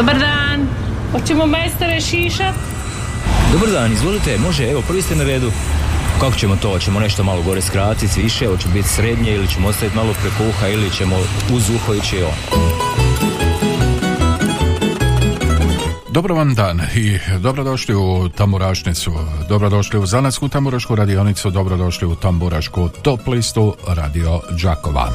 Dobar dan. Hoćemo majstore šišat? Dobar dan, izvolite, može, evo, prvi ste na redu. Kako ćemo to? Hoćemo nešto malo gore skratiti, više, hoće biti srednje ili ćemo ostaviti malo preko uha ili ćemo uz uho ići on. Dobro vam dan i dobrodošli u Tamburašnicu, dobrodošli u Zanatsku tamburašku radionicu, dobrodošli u Tamburašku top listu Radio Đakova.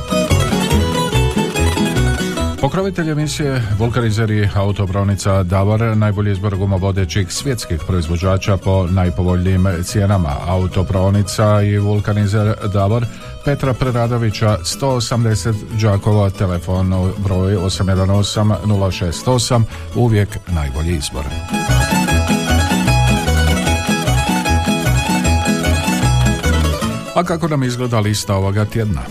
Pokrovitelj emisije Vulkanizeri autobronica Davor najbolji izbor gumovodećih svjetskih proizvođača po najpovoljnijim cijenama. Autobronica i Vulkanizer Davor Petra Preradovića 180 Đakova telefon broj 818 068 uvijek najbolji izbor. A kako nam izgleda lista ovoga tjedna?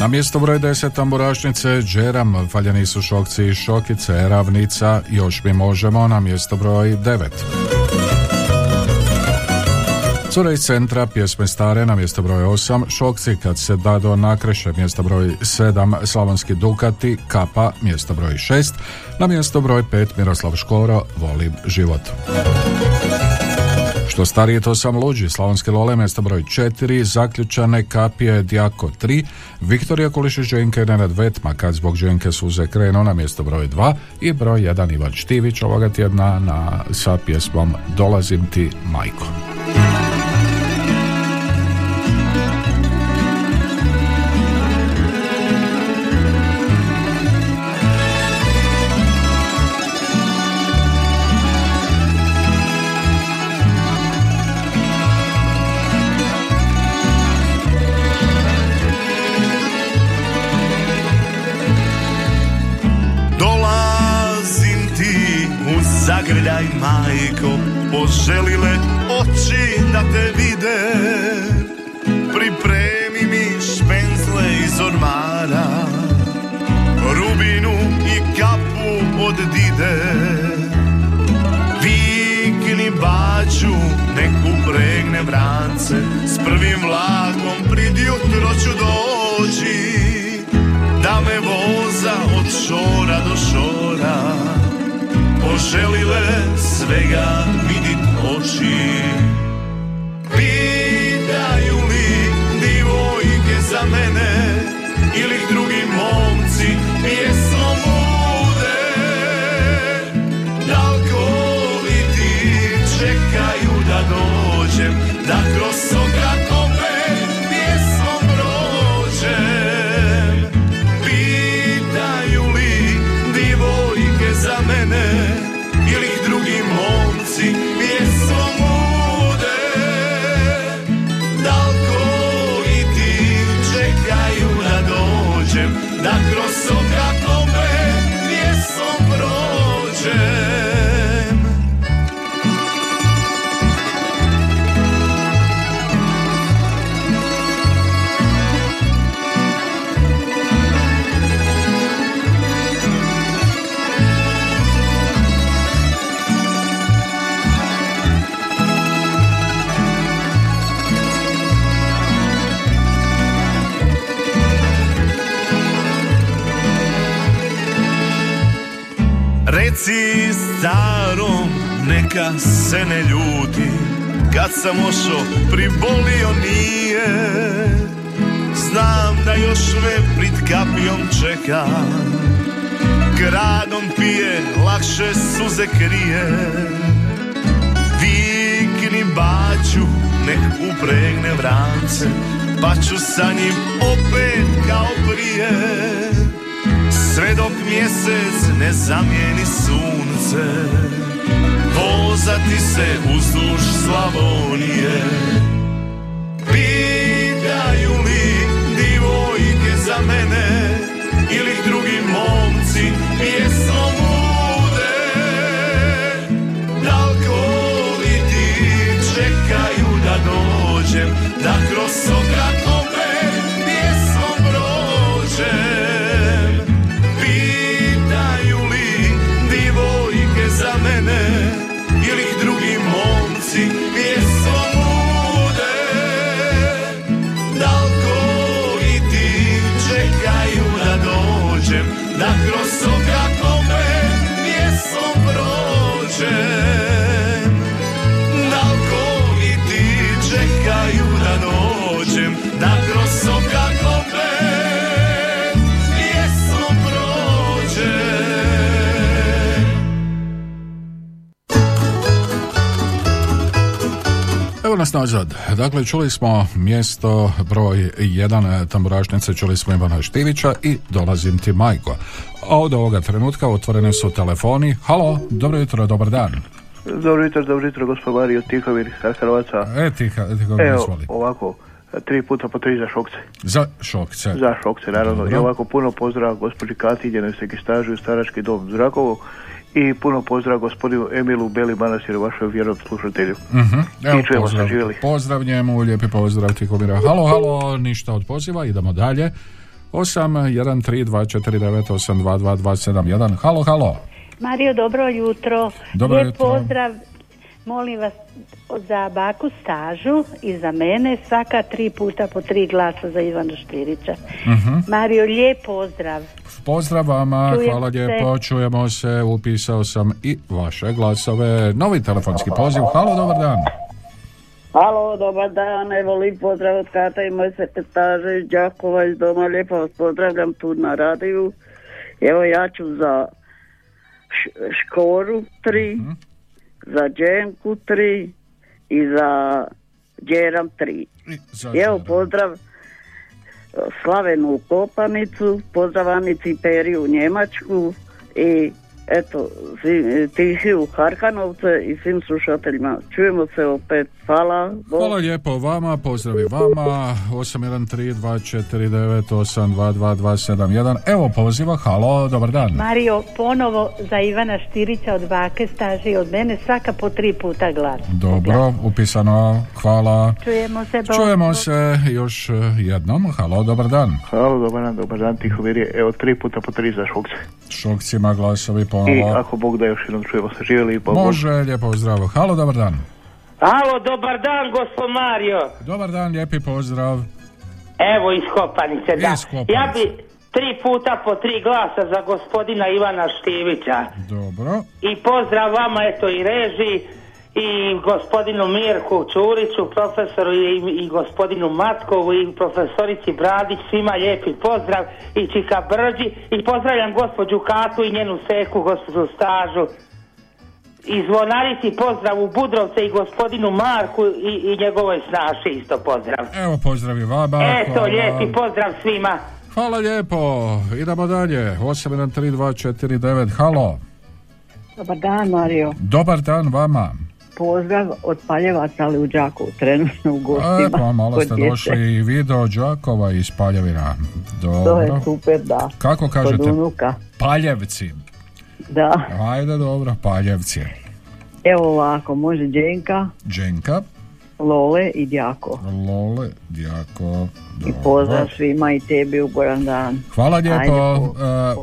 Na mjesto broj 10 tamburašnice Džeram, valjani su šokci i šokice, ravnica, još mi možemo na mjesto broj 9. Cure iz centra, pjesme stare na mjesto broj 8, Šokci kad se dado nakreše mjesto broj 7, Slavonski Dukati, Kapa mjesto broj 6, na mjesto broj 5 Miroslav Škoro, Volim život. Što starije to sam luđi, Slavonske Lole mjesto broj 4, Zaključane Kapije Djako 3, Viktorija Kulišić Dženke Nenad Vetma kad zbog Dženke suze krenuo na mjesto broj 2 i broj 1 Ivan Štivić ovoga tjedna na, sa pjesmom Dolazim ti majko. Majko Poželile oči da te vide. Pripremi mi špenzle iz ormara Rubinu i kapu od dide. Vikni baču, nek upregne vrance S prvim vlakom prid jutro ću doći Da me voza od šora do šora poželile svega vidit oči. Pitaju li divojke za mene ili drugi momci pjesmom neka se ne ljuti Kad sam ošo pribolio nije. Znam da još me prid kapijom čeka Gradom pije, lakše suze krije. Vikni baću, nek upregne vrance Pa ću sa njim opet kao prije. Sve dok mjesec ne zamijeni sunce Vozati se uzduž Slavonije. Pitaju li divojke za mene Ili drugi momci Evo nas nazad. Dakle, čuli smo mjesto broj 1 tamburašnice, čuli smo Ivana Štivića i dolazim ti majko. A od ovoga trenutka otvorene su telefoni. Halo, dobro jutro, dobar dan. Dobro jutro, dobro jutro, gospod Mario Tihovir Karlovaca. E, ti, ti Evo, ovako, tri puta po tri za šokce. Za šokce. Za šokce, naravno. Dobro. I ovako puno pozdrav gospođi Kati, njenoj stažu u Starački dom Zrakovo. I puno pozdrav gospodinu Emilu Beli Manastiru, vašoj vjernom slušatelju. Mhm. Evo, I čujemo se, pozdrav, živjeli. pozdrav njemu, lijepi pozdrav Tihomira. Halo, halo, ništa od poziva, idemo dalje. 8 1 3 2 4 9 8 2 2 2 7 1 Halo, halo. Mario, dobro jutro. Dobro Lijep jutro. pozdrav, molim vas, za baku stažu i za mene svaka tri puta po tri glasa za Ivana Štirića. Mhm. Mario, lijep pozdrav. Pozdrav vama, Čujemo hvala se. lijepo, čujemo se, upisao sam i vaše glasove. Novi telefonski poziv, halo, dobar dan. Halo, dobar dan, evo lijep pozdrav od Kata i moje sekretaže iz Đakova iz doma, lijepo vas pozdravljam tu na radiju. Evo ja ću za š- Škoru tri, Mhm. za Dženku tri i za Djeram tri. I za I Evo pozdrav Slavenu u Kopanicu, pozdrav Anici Peri u Njemačku i eto, svi- tihi u Harkanovce i svim slušateljima. Čujemo se opet. Hvala. Bog. Hvala lijepo vama, pozdrav i vama, 813249822271. Evo poziva, halo, dobar dan. Mario, ponovo za Ivana Štirića od bake staže i od mene svaka po tri puta glas. Dobro, upisano, hvala. Čujemo se, Bog. Čujemo se još eh, jednom, halo, dobar dan. Halo, dobar dan, dobar dan, je, evo, tri puta po tri za šokce. Šokcima glasovi I ako Bog da još jednom čujemo se, živjeli i Bog. Može, lijepo pozdrav. Halo, dobar dan. Alo, dobar dan, gospod Mario. Dobar dan, lijepi pozdrav. Evo iz Kopanice, da. Iz Kopanice. Ja bi tri puta po tri glasa za gospodina Ivana Štivića. Dobro. I pozdrav vama, eto i reži, i gospodinu Mirku Čuriću, profesoru i, i gospodinu Matkovu i profesorici Bradić, svima lijepi pozdrav i Čika Brđi i pozdravljam gospođu Katu i njenu seku, gospođu Stažu. I zvonarici pozdrav u Budrovce i gospodinu Marku i, i njegovoj snaši isto pozdrav. Evo pozdrav i vama. Eto, hvala. lijepi pozdrav svima. Hvala lijepo. Idemo dalje. 813249. Halo. Dobar dan, Mario. Dobar dan vama. Pozdrav od Paljevaca, ali u Đakovu, trenutno u gostima. E, pa malo ste došli i video Đakova iz Paljevina. To je Dobro. super, da. Kako kažete? unuka. Paljevci. Da. Ajde, dobro, Paljevci. Evo ovako, može Dženka, Dženka, Lole i Djako. Lole, Djako. I dobro. pozdrav svima i tebi ugoran dan. Hvala lijepo. Ajde, po-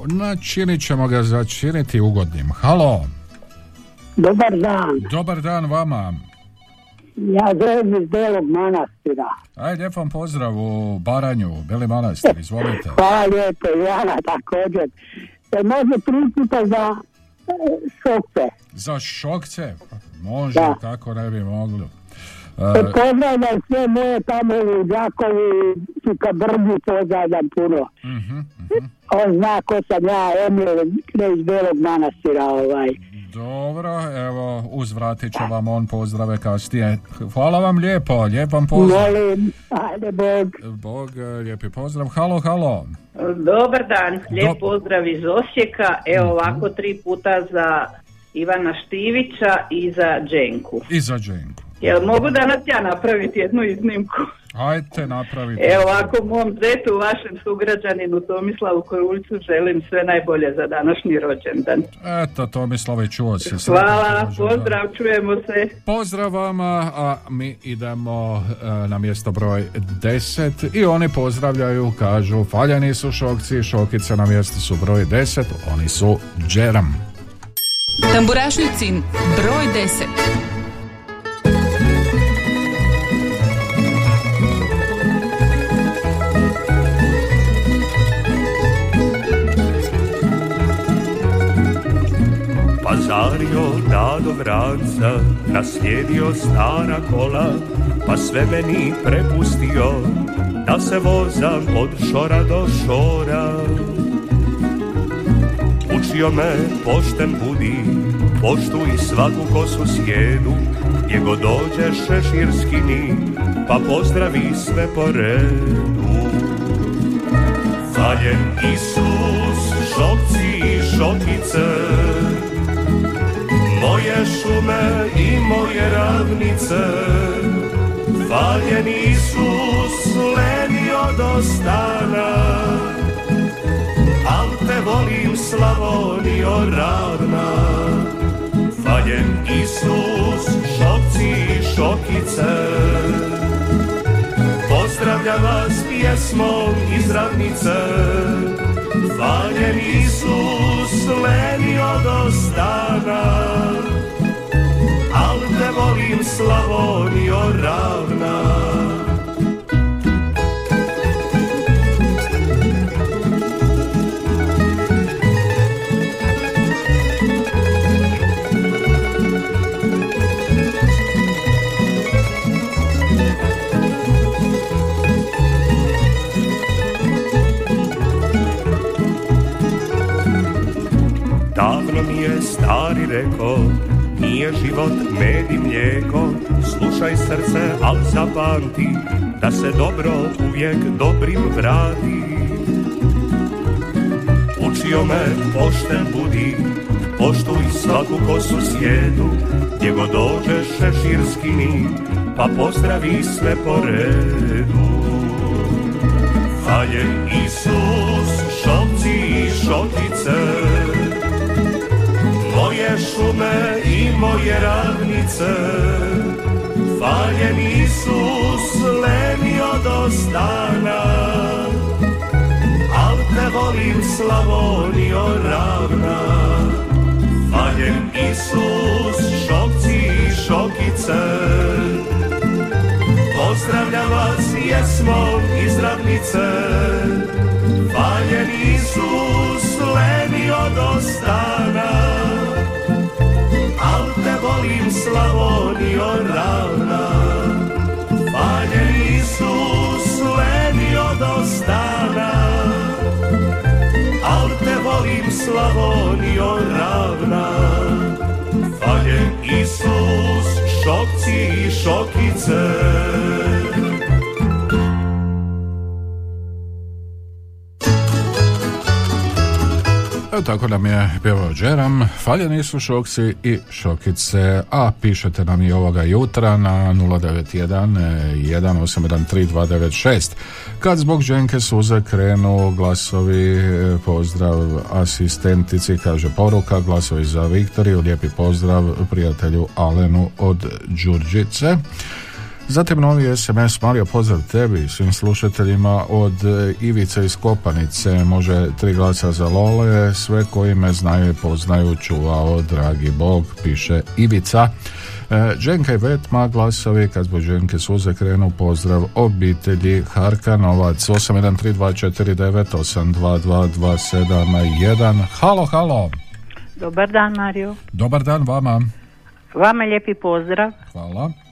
E, načinit ćemo ga začiniti ugodnim. Halo. Dobar dan, Dobar dan vama. ja zovem iz Belog manastira. Ajde, lijep vam pozdrav u Baranju, Beli Manastir, izvolite. Hvala lijepo, Jana također. E, može tri puta za e, šokce. Za šokce? Može, Da. kako ne bi mogli. E, E, pozdravljam sve moje tamo u Đakovi, Čika Brđi, pozdravljam puno. mhm, On zna ko sam ja, Emil, iz Belog manastira, ovaj. Dobro, evo, uzvratit će vam on pozdrave kasnije. Hvala vam lijepo, lijep vam pozdrav. Molim, ajde Bog. Bog, lijepi pozdrav. Halo, halo. Dobar dan, lijep pozdrav iz Osijeka. Evo ovako tri puta za Ivana Štivića i za Dženku. I za Dženku. Jel mogu danas ja napraviti jednu iznimku? Ajte, napravite. Evo ovako mom zetu, vašem sugrađaninu Tomislavu Koruljcu želim sve najbolje za današnji rođendan. Eto, Tomislave, čuo se. Hvala, pozdrav, čujemo se. Pozdrav vama, a mi idemo e, na mjesto broj 10 i oni pozdravljaju, kažu faljani su šokci, šokice na mjestu su broj 10, oni su Džeram. Tamburašnicin broj 10. Osario dado vranca, naslijedio stara kola, pa sve meni prepustio, da se vozam od šora do šora. Učio me pošten budi, poštuj svaku kosu sjedu, gdje god dođe šeširskini, pa pozdravi sve po redu. Valjen Isus, šokci i šokice, moje šume i moje ravnice, Valjen Isus, lenio do stana, al te volim Slavonio ravna. Valjen Isus, šokci i šokice, Pozdravljam vas pjesmom iz ravnice Valjen Isus lenio do stana Al te volim Slavonio reko Nije život med i mlijeko Slušaj srce, al zapamti Da se dobro uvijek dobrim vrati Učio me pošten budi Poštuj svaku kosu sjedu Gdje god dođe šeširskini Pa pozdravi sve po redu. Valjen Isus, šokci i šokice moje šume i moje ravnice. Valjen Isus lenio do stana Al te volim Slavonio ravna. Valjen Isus, šokci i šokice. Pozdravljam vas jesmom iz ravnice Valjen Isus lenio do stana volim Slavonio ravna Valjen Isus lenio do stana. Al te volim Slavonio ravna Valjen Isus šokci i šokice tako nam je pjevao Džeram, faljeni su šokci i šokice, a pišete nam i ovoga jutra na 091 1813 Kad zbog Dženke suze krenu glasovi, e, pozdrav asistentici, kaže poruka, glasovi za Viktoriju, lijepi pozdrav prijatelju Alenu od Đurđice. Zatim novi SMS, Mario, pozdrav tebi i svim slušateljima od e, Ivice iz Kopanice, može tri glasa za Lole, sve koji me znaju i poznaju čuvao, dragi Bog, piše Ivica. E, Dženka i Vetma, glasovi, kad zbog Dženke suze krenu, pozdrav obitelji Harkanovac, 813249822271. Halo, halo! Dobar dan, Mario. Dobar dan vama. Vama lijepi pozdrav. Hvala.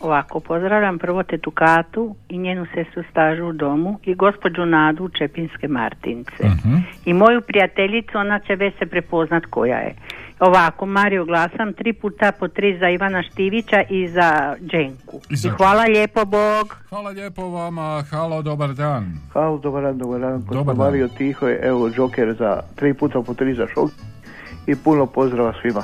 Ovako, pozdravljam prvo tetu Katu i njenu sestru stažu u domu i gospođu Nadu u Čepinske Martince. Mhm. I moju prijateljicu, ona će već se prepoznat koja je. Ovako, Mario glasam tri puta po tri za Ivana Štivića i za Dženku. I za I hvala lijepo, Bog. Hvala lijepo vama, halo, dobar dan. Halo, dobar dan, dobar dan. Dobar dan. Mario Tiho je, evo, Joker za tri puta po tri za šok. I puno pozdrava svima.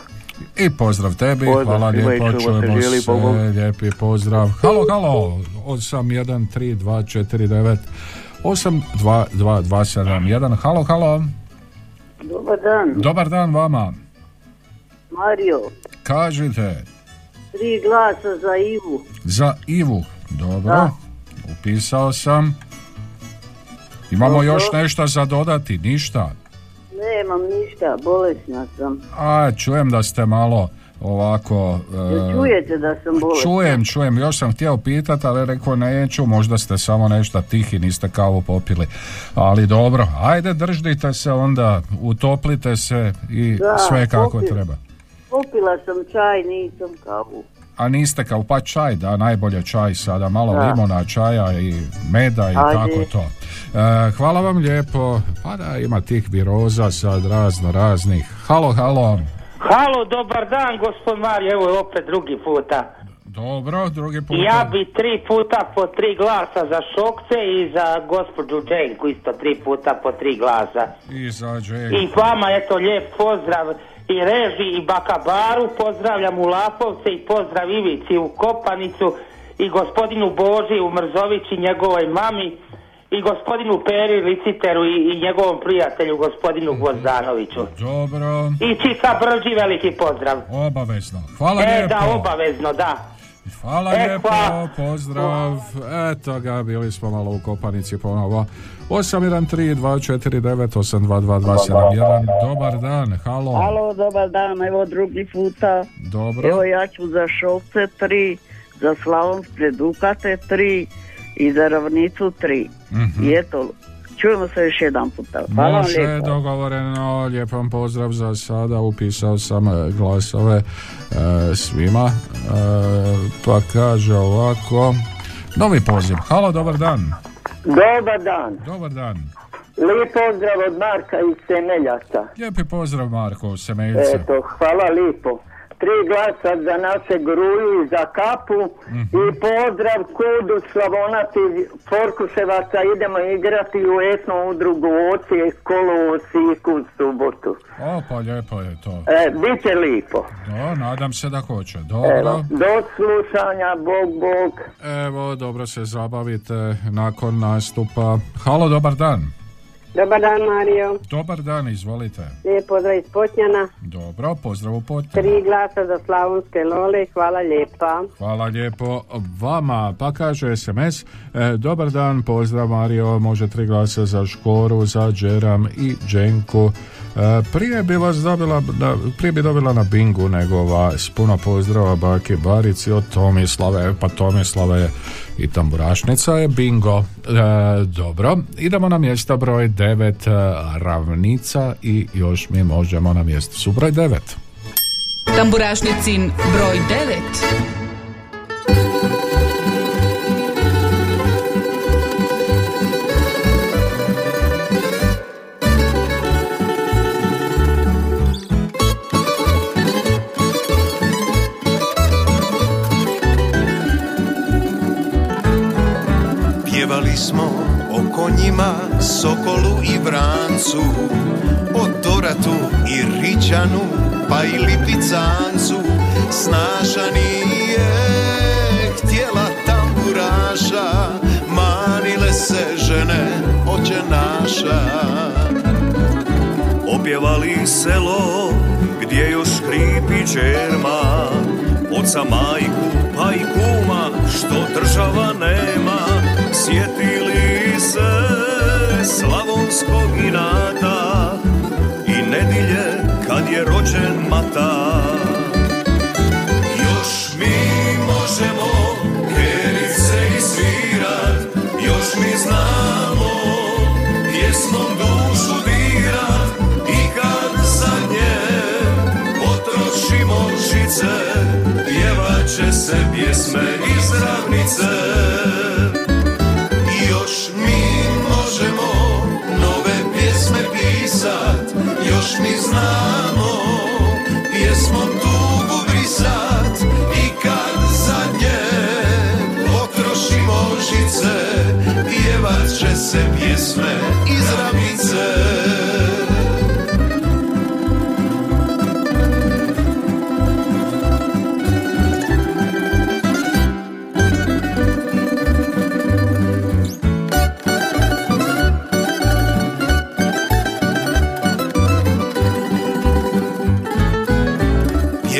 I pozdrav tebi, Pozdrav hvala lijepo, čujemo se, Bogom. lijepi pozdrav. Halo, halo, 813249 822271, halo, halo, Dobar dan, dobar dan vama, Mario. kažite, Tri glasa za Ivu. za Ivu, dobro, Da. upisao sam, imamo Dobro. još nešto za dodati, ništa, Nemam ništa, bolesna sam. a čujem da ste malo ovako... E, čujete da sam bolesna? Čujem, čujem, još sam htio pitati, ali rekao neću, možda ste samo nešto tihi, niste kavu popili. Ali dobro, ajde držite se onda, utoplite se i Da, sve kako popio- treba. Popila sam čaj, nisam kavu. A niste kao pa čaj, da, najbolje čaj sada, malo Da. limona, čaja i meda i Ajde. tako to. E, hvala vam lijepo, pa da ima tih viroza sad razno raznih. Halo, halo. Halo, dobar dan, gospod Mario, evo je opet drugi puta. Dobro, drugi put. Ja bi tri puta po tri glasa za Šokce i za gospođu Dženku isto tri puta po tri glasa. Izađe. I vama eto lijep pozdrav i reži i Bakabaru, pozdravljam u Lapovce i pozdrav Ivici u Kopanicu i gospodinu Boži u Mrzović i njegovoj mami i gospodinu Peri Liciteru i, i njegovom prijatelju gospodinu Gvozdanoviću. Dobro, I Čika Brđi veliki pozdrav. obavezno. Hvala e, lijepo. da, obavezno, da. Hvala E, lijepo, hvala. pozdrav. Eto ga, bili smo malo u Kopanici ponovo. 813-249-822-271. Dobar dan, halo. Halo, dobar dan, evo drugi puta. Dobro. Evo ja ću za Šovce tri, za Slavonske Dukate tri i za Ravnicu tri. Mhm. I eto, čujemo se još jedan puta. Hvala vam Može, lijepo. dogovoreno, lijep vam pozdrav za sada, upisao sam e, glasove e, svima, E, pa kaže ovako, novi poziv, halo, dobar dan, Dobar dan. dobar dan, Lijep pozdrav od Marka iz Semeljaca. lijepi pozdrav Marko Semeljce, Eto, hvala lijepo. Tri glasa za naše gruju i za kapu. I pozdrav kudu Slavonati Forkuševaca. Idemo igrati u etnu udrugu Osijek kolo u Osijeku u subotu. o pa lijepo je to, E, biće lijepo. Do, nadam se da hoće, Evo, dobro, do slušanja, bog, bog. evo, dobro se zabavite nakon nastupa, halo, dobar dan, Dobar dan Mario, dobar dan, izvolite, lijep pozdrav iz Potnjana, dobro, pozdrav u Potnjanu. tri glasa za Slavonske Lole, hvala lijepa. Hvala lijepo vama. Pa kaže SMS, e, dobar dan, pozdrav Mario, može tri glasa za Škoru, za Džeram i Dženku. E, prije bi vas dobila, da, prije bi dobila na bingu nego vas. Puno pozdrava baki Barici od Tomislave, pa Tomislava je i tamburašnica je bingo. E, dobro, idemo na mjesto broj 9, ravnica i još mi možemo na mjestu su broj 9. Tamburašnicin broj 9. smo o konjima, sokolu i vrancu, o doratu i ričanu, pa i lipicancu. Snaša nije htjela tamburaša, manile se žene oče naša. Opjevali selo gdje još hripi čerma Oca majku pa i kuma što država nema Sjetili se slavonskog inata I nedilje kad je rođen mata Još mi možemo kerice i svirat Još mi znamo pjesmom dušu dirat I kad zadnje potrošimo žice Pjevat se pjesme iz ravnice Još mi znamo pjesmom tugu brisat I kad zadnje potrošimo žice Pjevat će se pjesme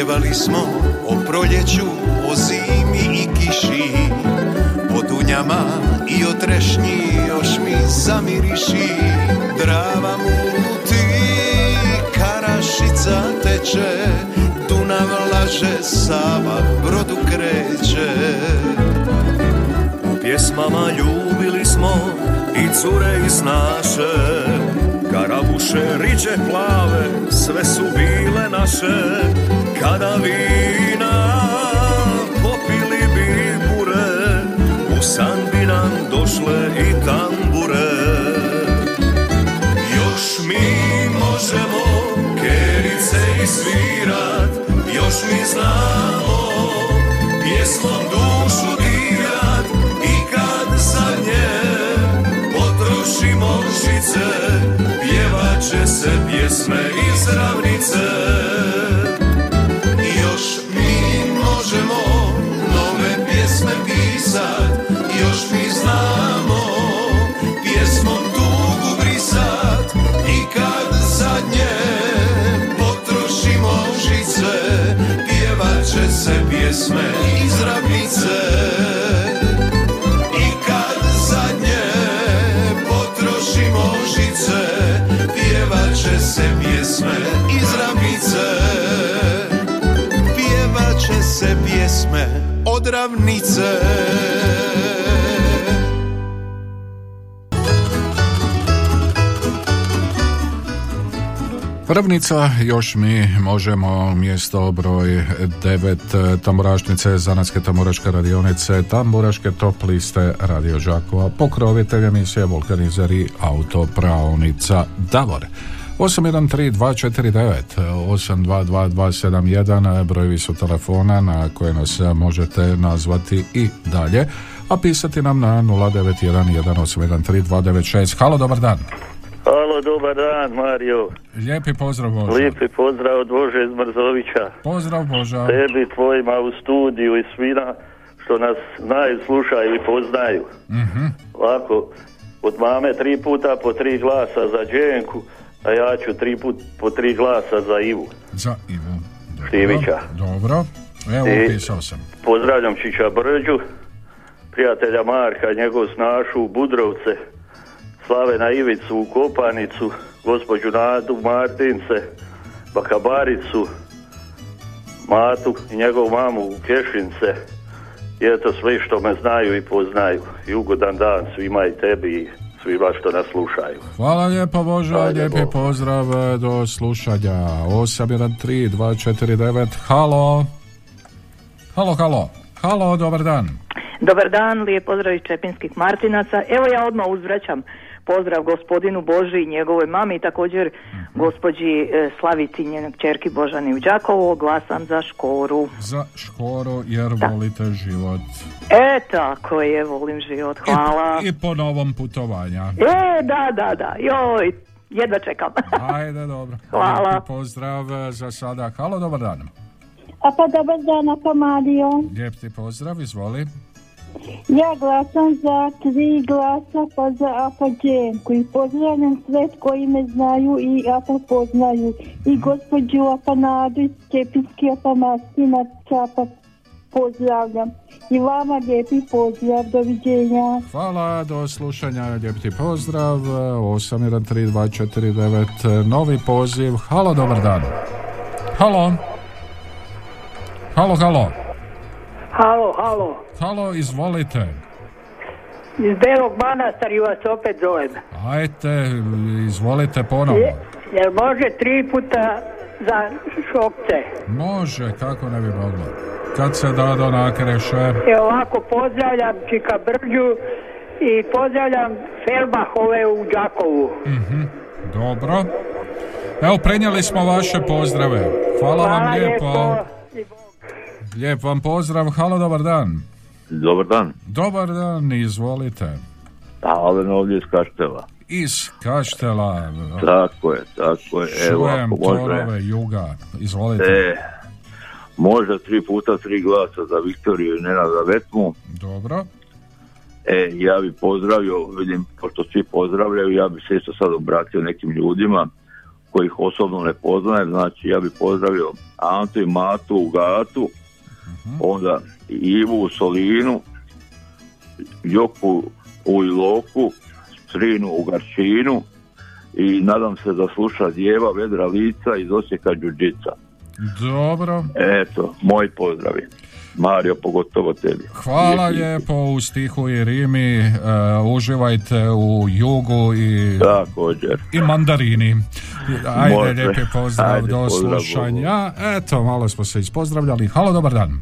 Pjevali smo o proljeću, o zimi i kiši. O dunjama i o trešnji još mi zamiriši. Drava muti, karašica teče. Dunav laže, Sava brodu kreće. U pjesmama ljubili smo i cure iz naše Karabuše, riđe plave, sve su bile naše Kada vina popili bi bure U san bi nam došle i tambure. Još mi možemo kerice i svirat Još mi znamo pjesmom dušu dirat. I kad zadnje potrošimo žice Pjevat će se pjesme iz ravnice pisat Još mi znamo pjesmom tugu brisat. I kad zadnje potrošimo žice Pjevat će se pjesme iz ravnice. I kad zadnje potrošimo žice Pjevat će se pjesme iz ravnice. Pjevat će se pjesme od ravnice Prvnica, još mi možemo mjesto broj 9 tamburašnice, zanatske tamburaške radionice, tamburaške top liste Radio Žakova, pokrovitelj emisije Vulkanizer i autopravnica Davor. 813249 822271 brojevi su telefona na koje nas možete nazvati i dalje, a pisati nam na 0911813296. Halo, dobar dan. Halo, dobar dan, Mario. Lijepi pozdrav Boža. Lijepi pozdrav od Bože iz Mrzovića. Pozdrav Boža. Tebi, tvojima u studiju i svima što nas znaju, slušaju i poznaju. Mhm. Ovako, od mame tri puta po tri glasa za Đenku, a ja ću tri put po tri glasa za Ivu Za Ivu. Štivića. Dobro. Evo, I- upisao sam. Pozdravljam Čiča Brđu, prijatelja Marka, njegov snašu u Budrovce, Slavena Ivicu u Kopanicu, gospođu Nadu Martince, Bakabaricu, Matu i njegovu mamu u Kešince. I eto sve što me znaju i poznaju. I ugodan dan svima i tebi i svima što nas slušaju. Hvala lijepo Boža, Hvala lijepi lijepo. pozdrav do slušanja. 813249. Halo. Halo, halo. Halo, dobar dan. Dobar dan, lijep pozdrav iz Čepinskih Martinaca. Evo ja odmah uzvraćam pozdrav gospodinu Boži i njegovoj mami i također gospođi e, Slavici, njenoj čerki Božani u Đakovo, glasam za Škoru. Za Škoru jer volite život. E, tako je, volim život, hvala. I po novom putovanja. E, da, da, da, joj, jedva čekam. Ajde, dobro. Hvala. Lijepi pozdrav e, za sada. Halo, dobar dan. A pa dobar dan, pa Mario. Lijep ti pozdrav, izvoli. Ja glasam za tri glasa pa za Apađenku i pozdravljam sve koji me znaju i Apa poznaju. I gospođu Apanadu iz Čepinski Apamastina Čapa pozdravljam. I vama lijepi pozdrav, doviđenja. Hvala, do slušanja, lijep pozdrav. 813249, novi poziv. Halo, dobar dan. Halo. Halo, halo. Halo, halo. Halo, izvolite. Iz Belog Manastari vas opet zovem. Ajte, izvolite ponovno. Je, jer može tri puta za šokce. Može, kako ne bi moglo. Kad se da do nakreše. I ovako pozdravljam Čika Brđu i pozdravljam Felbahove u Đakovu. Mhm, Dobro. Evo, prenijeli smo vaše pozdrave. Hvala, vam Hvala lijepo. lijepo. Lijep vam pozdrav. Halo, dobar dan. Dobar dan. Dobar dan, izvolite. Alen ovdje iz Kaštela. Iz Kaštela. Tako je, tako je. Evo, Čujem ako može, torove juga. Izvolite. e, možda tri puta tri glasa za Viktoriju i Nenada Vetmu. Dobro. E, ja bi pozdravio, vidim, pošto svi pozdravljaju, ja bi se isto sad obratio nekim ljudima kojih osobno ne poznajem, znači ja bi pozdravio Antu i Matu u Gatu, onda Ivu u Solinu, Joku u Iloku, Strinu u Garčinu i nadam se da sluša Djeva Vedra Lica iz Osijeka Đuđica. Dobro. Eto, moj pozdravi. Mario, pogotovo tebi. Hvala Lijepi. lijepo u stihu i rimi. e, uživajte u jugu i, Također. i mandarini. Ajde, Može. lijepi pozdrav, Ajde, do pozdrav, slušanja. Eto, malo smo se ispozdravljali. Halo, dobar dan.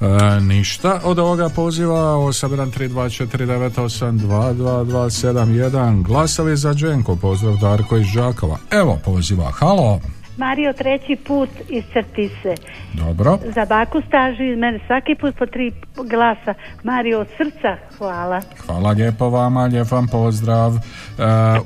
E, ništa od ovoga poziva 813249822271 glasovi za Dženko, pozdrav Darko iz Žakova evo poziva, halo Mario treći put iscrti se. dobro, Za baku stažu iz mene svaki put po tri glasa. Mario od srca, hvala. hvala lijepo vama lijep vam pozdrav e,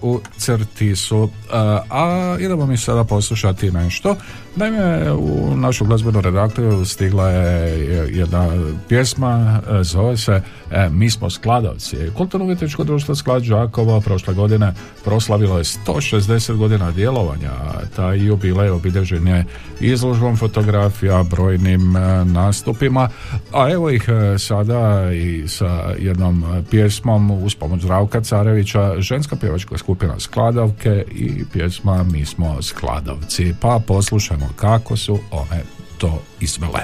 u crti su E, a idemo mi sada poslušati nešto Naime, u našu glazbenu redakciju stigla je jedna pjesma, e, zove se e, Mi smo skladavci. Kulturno umjetničko društvo Sklad Đakova prošle godine proslavilo je 160 godina djelovanja. Taj jubilej obilježen je izložbom fotografija, brojnim e, nastupima, a evo ih sada i sa jednom pjesmom uz pomoć Zdravka Carevića, ženska pjevačka skupina Skladavke i pjesma Mi smo Skladavci. Pa poslušajmo kako su one to izvele.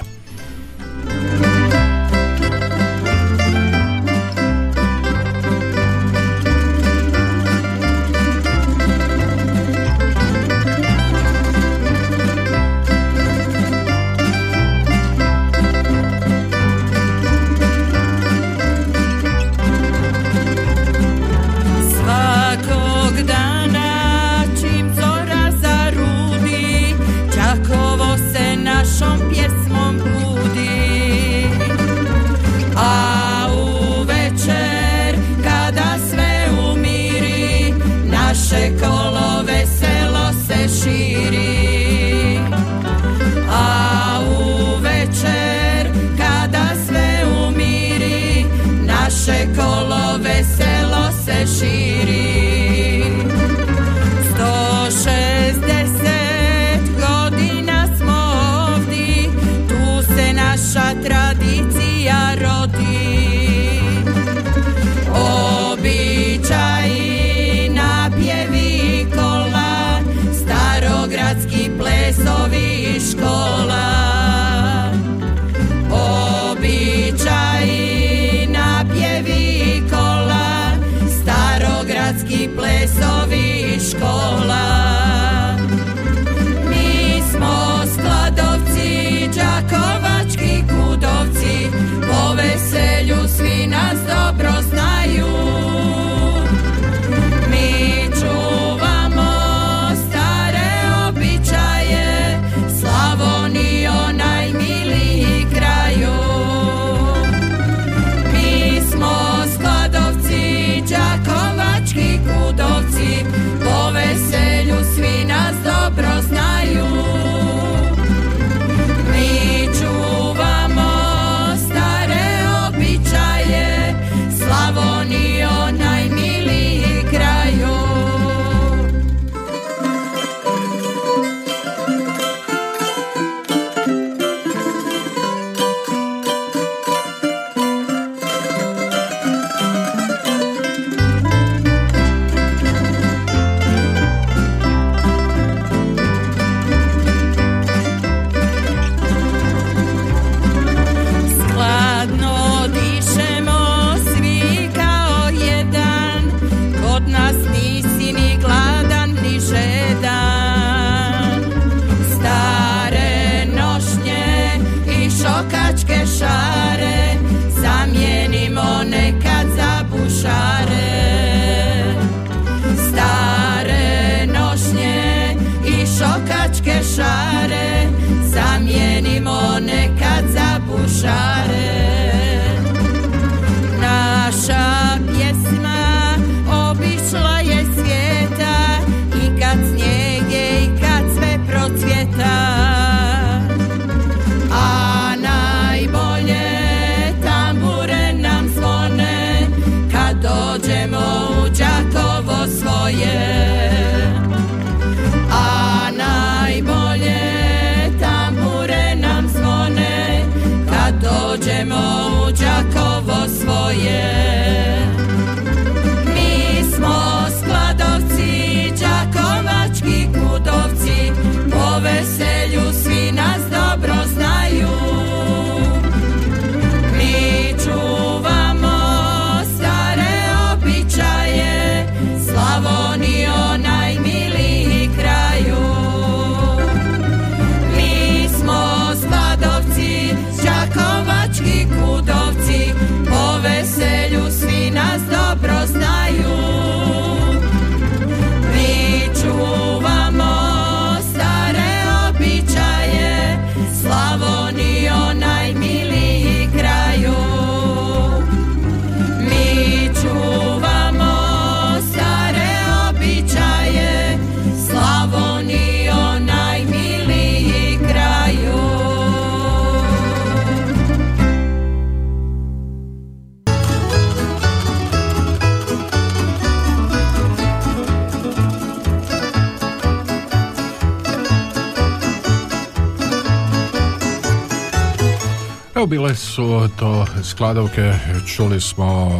Evo bile su to skladovke, čuli smo uh,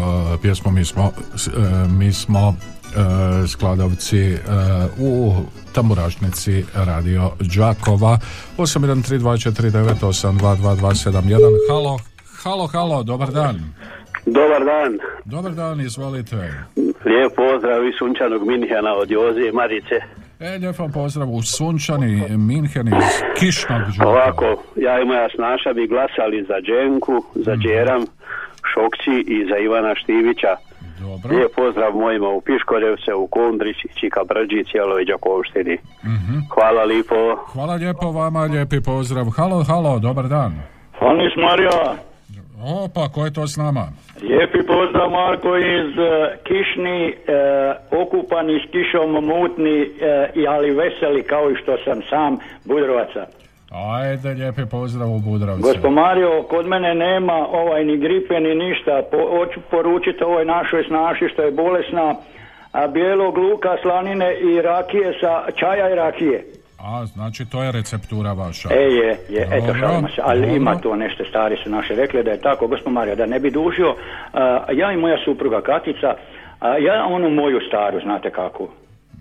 pjesmu Mi smo, uh, mi smo uh, skladovci u tamburašnici Radio Đakova. 813249822271 Halo, halo, halo, dobar dan. Dobar dan. Dobar dan, izvolite. Lijep pozdrav iz sunčanog Minhena od Joze Marice E, lijep vam pozdrav u sunčani Minhen iz kišnog Đakova Ovako, ja i moja snaša bi glasali za Dženku, za Džeram, Šokci i za Ivana Štivića. Dobro. Lijep pozdrav mojima u Piškorevce, u Kondrić, Čika Brđi, cijeloj Đakovštini. Hvala lipo. Hvala lijepo vama, lijepi pozdrav Halo, halo, dobar dan Anis Marija, Opa, ko je to s nama? lijepi pozdrav Marko iz e, Kišni, e, okupani s kišom mutni, e, i ali veseli kao i što sam sam Budrovaca. Ajde, lijepi pozdrav u Budrovce Gospod Mario, kod mene nema ovaj ni gripe ni ništa. Po, hoću poručiti ovoj našoj snaši što je bolesna, a bijelog luka, slanine i rakije sa čaja i rakije. A, znači to je receptura vaša E je, je, eto Dobro, šalimo se, ali dobro. ima to nešto, stari su naši rekli da je tako, gospod Mario, da ne bi dužio, a, ja i moja supruga Katica, a, ja onu moju staru, znate kako,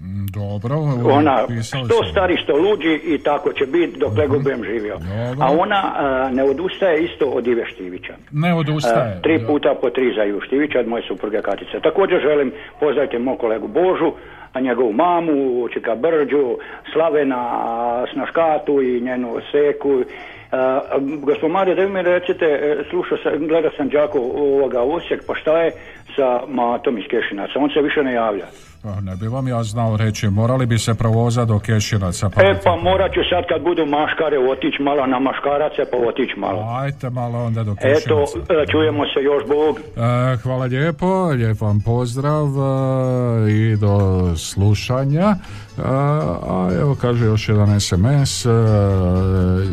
Mm, Dobro, ona što stari, što luđi i tako će biti dok lego budem živio. A ona a, ne odustaje isto od Ive Štivića. Ne odustaje A, tri puta po tri za Ivu Štivića od moje supruge Katice. Također želim pozdraviti mog kolegu Božu, a njegovu mamu, Čika Brđu, Slavena Snaškatu i njenu Seku. A, gospod Mario, da mi recite, e, slušao sam, gledao sam Đako ovoga Osijek, pa šta je sa Matom iz Kešinaca? On se više ne javlja. Ne bi vam ja znao reći, morali bi se provoza do Kešinaca pa... E pa morat ću sad kad budu maškare otići malo na maškarace pa otići malo. Ajte malo onda do Kešinaca Eto, čujemo se još Bog. E, hvala lijepo, lijep vam pozdrav e, i do slušanja. A evo kaže još jedan SMS e,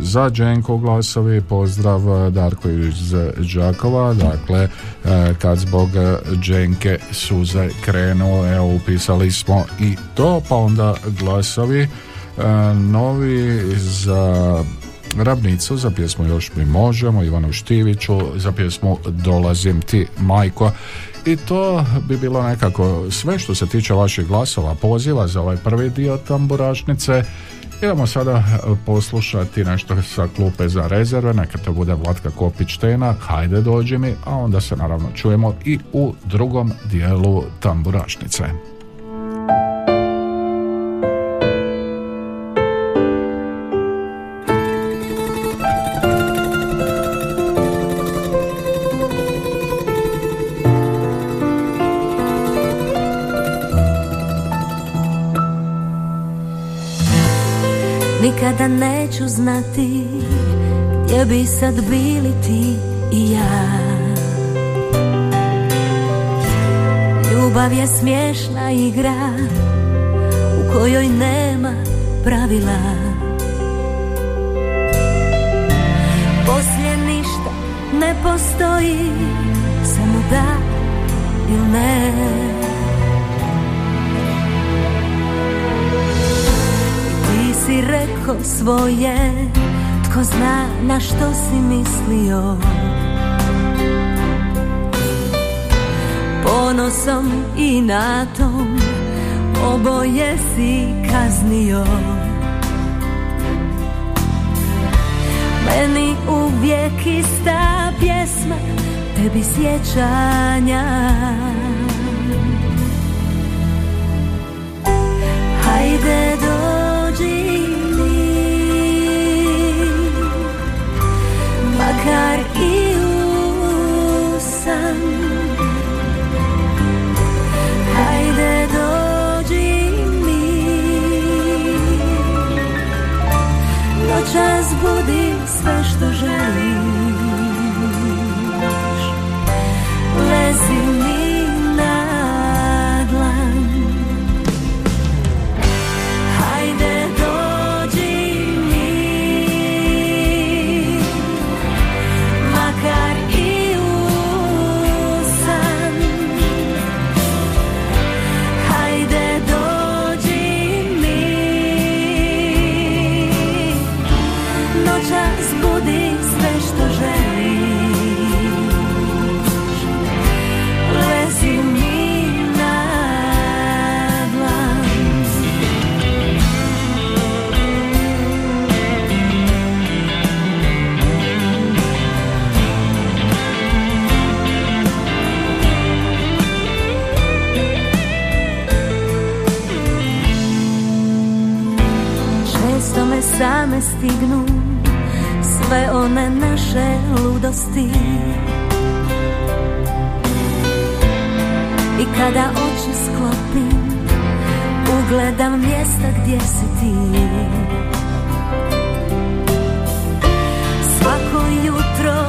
za Dženko glasovi, pozdrav e, Darko iz Đakova, dakle e, kad zbog Dženke suze krenu, evo upisali smo i to, pa onda glasovi. Novi za Ravnicu za pjesmu Još mi možemo, Ivanu Štiviću za pjesmu Dolazim ti majko i to bi bilo nekako sve što se tiče vaših glasova poziva za ovaj prvi dio tamburašnice Idemo sada poslušati nešto sa klupe za rezerve, neka to bude Vlatka Kopić-Tena, hajde dođi mi, a onda se naravno čujemo i u drugom dijelu tamburašnice. Znati gdje bi sad bili ti i ja. Ljubav je smiješna igra u kojoj nema pravila. Poslije ništa ne postoji, samo da ili ne Rekao svoje Tko zna na što si mislio. Ponosom i natom Oboje si kaznio. Meni uvijek ista pjesma Tebi sjećanja. Hajde dođi Makar i u san Hajde dođi mi Noćas budi stignu Sve one naše ludosti. I kada oči sklopim Ugledam mjesta gdje si ti. Svako jutro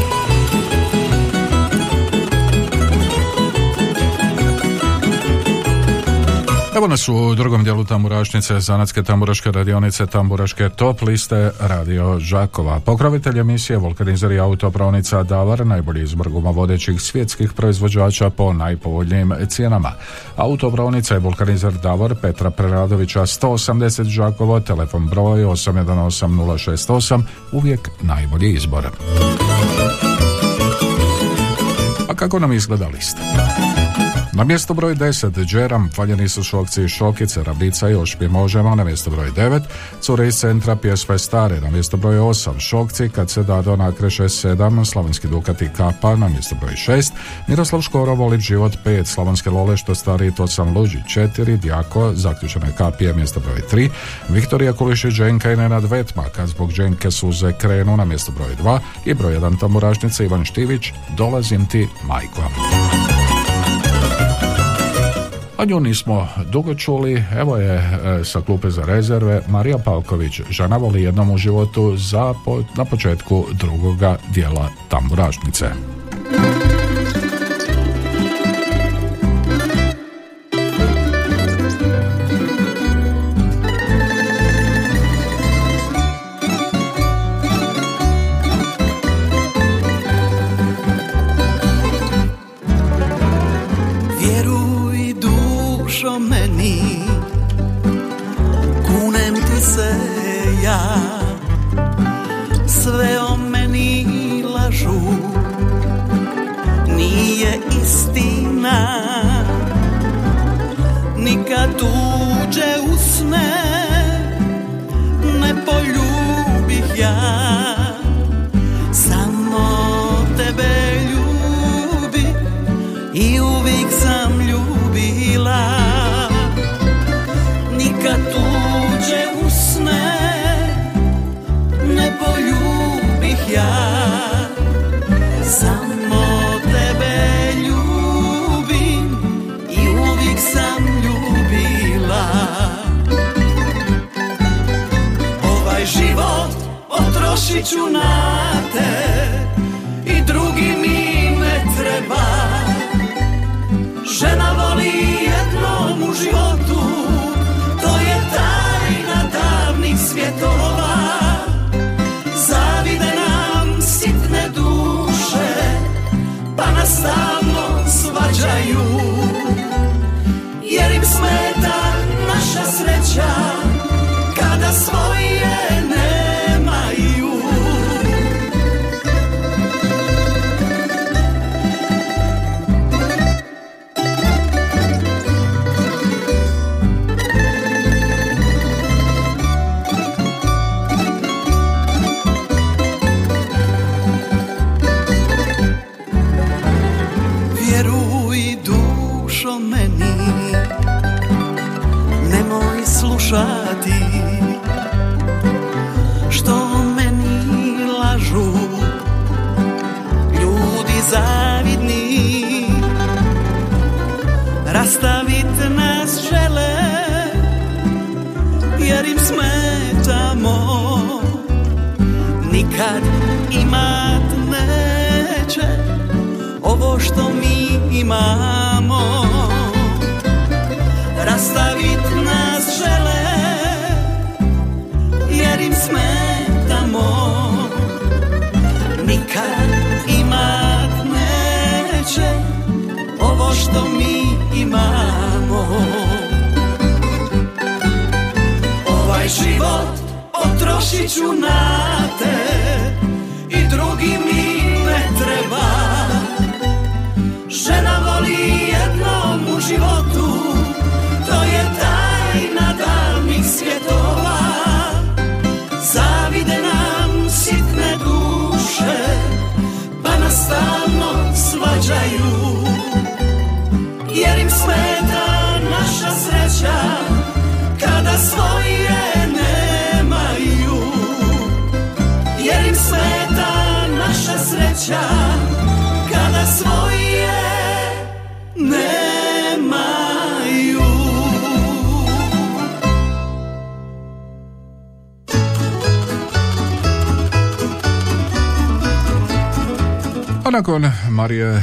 Evo nas u drugom dijelu tamburašnice, zanatske tamburaške radionice, tamburaške top liste Radio Žakova. Pokrovitelj emisije Vulkanizer i autopravnica Davar, najbolji izbor gumovodećih svjetskih proizvođača po najpovoljnijim cijenama. Autopravnica je Vulkanizer Davor Petra Preradovića 180 Žakovo, telefon broj 818068, uvijek najbolji izbor. A kako nam izgleda lista? Na mjesto broj 10 Džeram, faljeni su šokci i šokice, ravnica i ošpje možemo, na mjesto broj 9 Cure iz centra, pjesme stare, na mjesto broj 8 Šokci, kad se dado nakreše 7 Slavenski Dukat i Kapa, na mjesto broj 6 Miroslav Škoro, volim život 5 Slavonske Lole, što stariji, to sam luđi 4 Djako, zaključene kapije, mjesto broj 3 Viktorija Kulišić, Dženka i Nenad Vetma, kad zbog Dženke suze krenu, na mjesto broj 2 i broj 1 tamburašnica Ivan Štivić, dolazim ti majko. A nju nismo dugo čuli, evo je e, sa klupe za rezerve Marija Palković, žena voli jednom u životu za na početku drugoga dijela tamburašnice. Rastavit nas žele Jer im smetamo. Nikad imat neće Ovo što mi imamo. Rastavit nas žele Jer im smetamo. Nikad imat neće Ovo što mi imamo. Ovaj život potrošit ću na te I drugi mi ne treba. Žena voli jednom u životu To je tajna davnih svjetova. Zavide nam sitne duše Pa nas stalno svađaju smeta naša sreća Kada svoje nemaju. Jer im smeta naša sreća Kada svoje A nakon Marije e,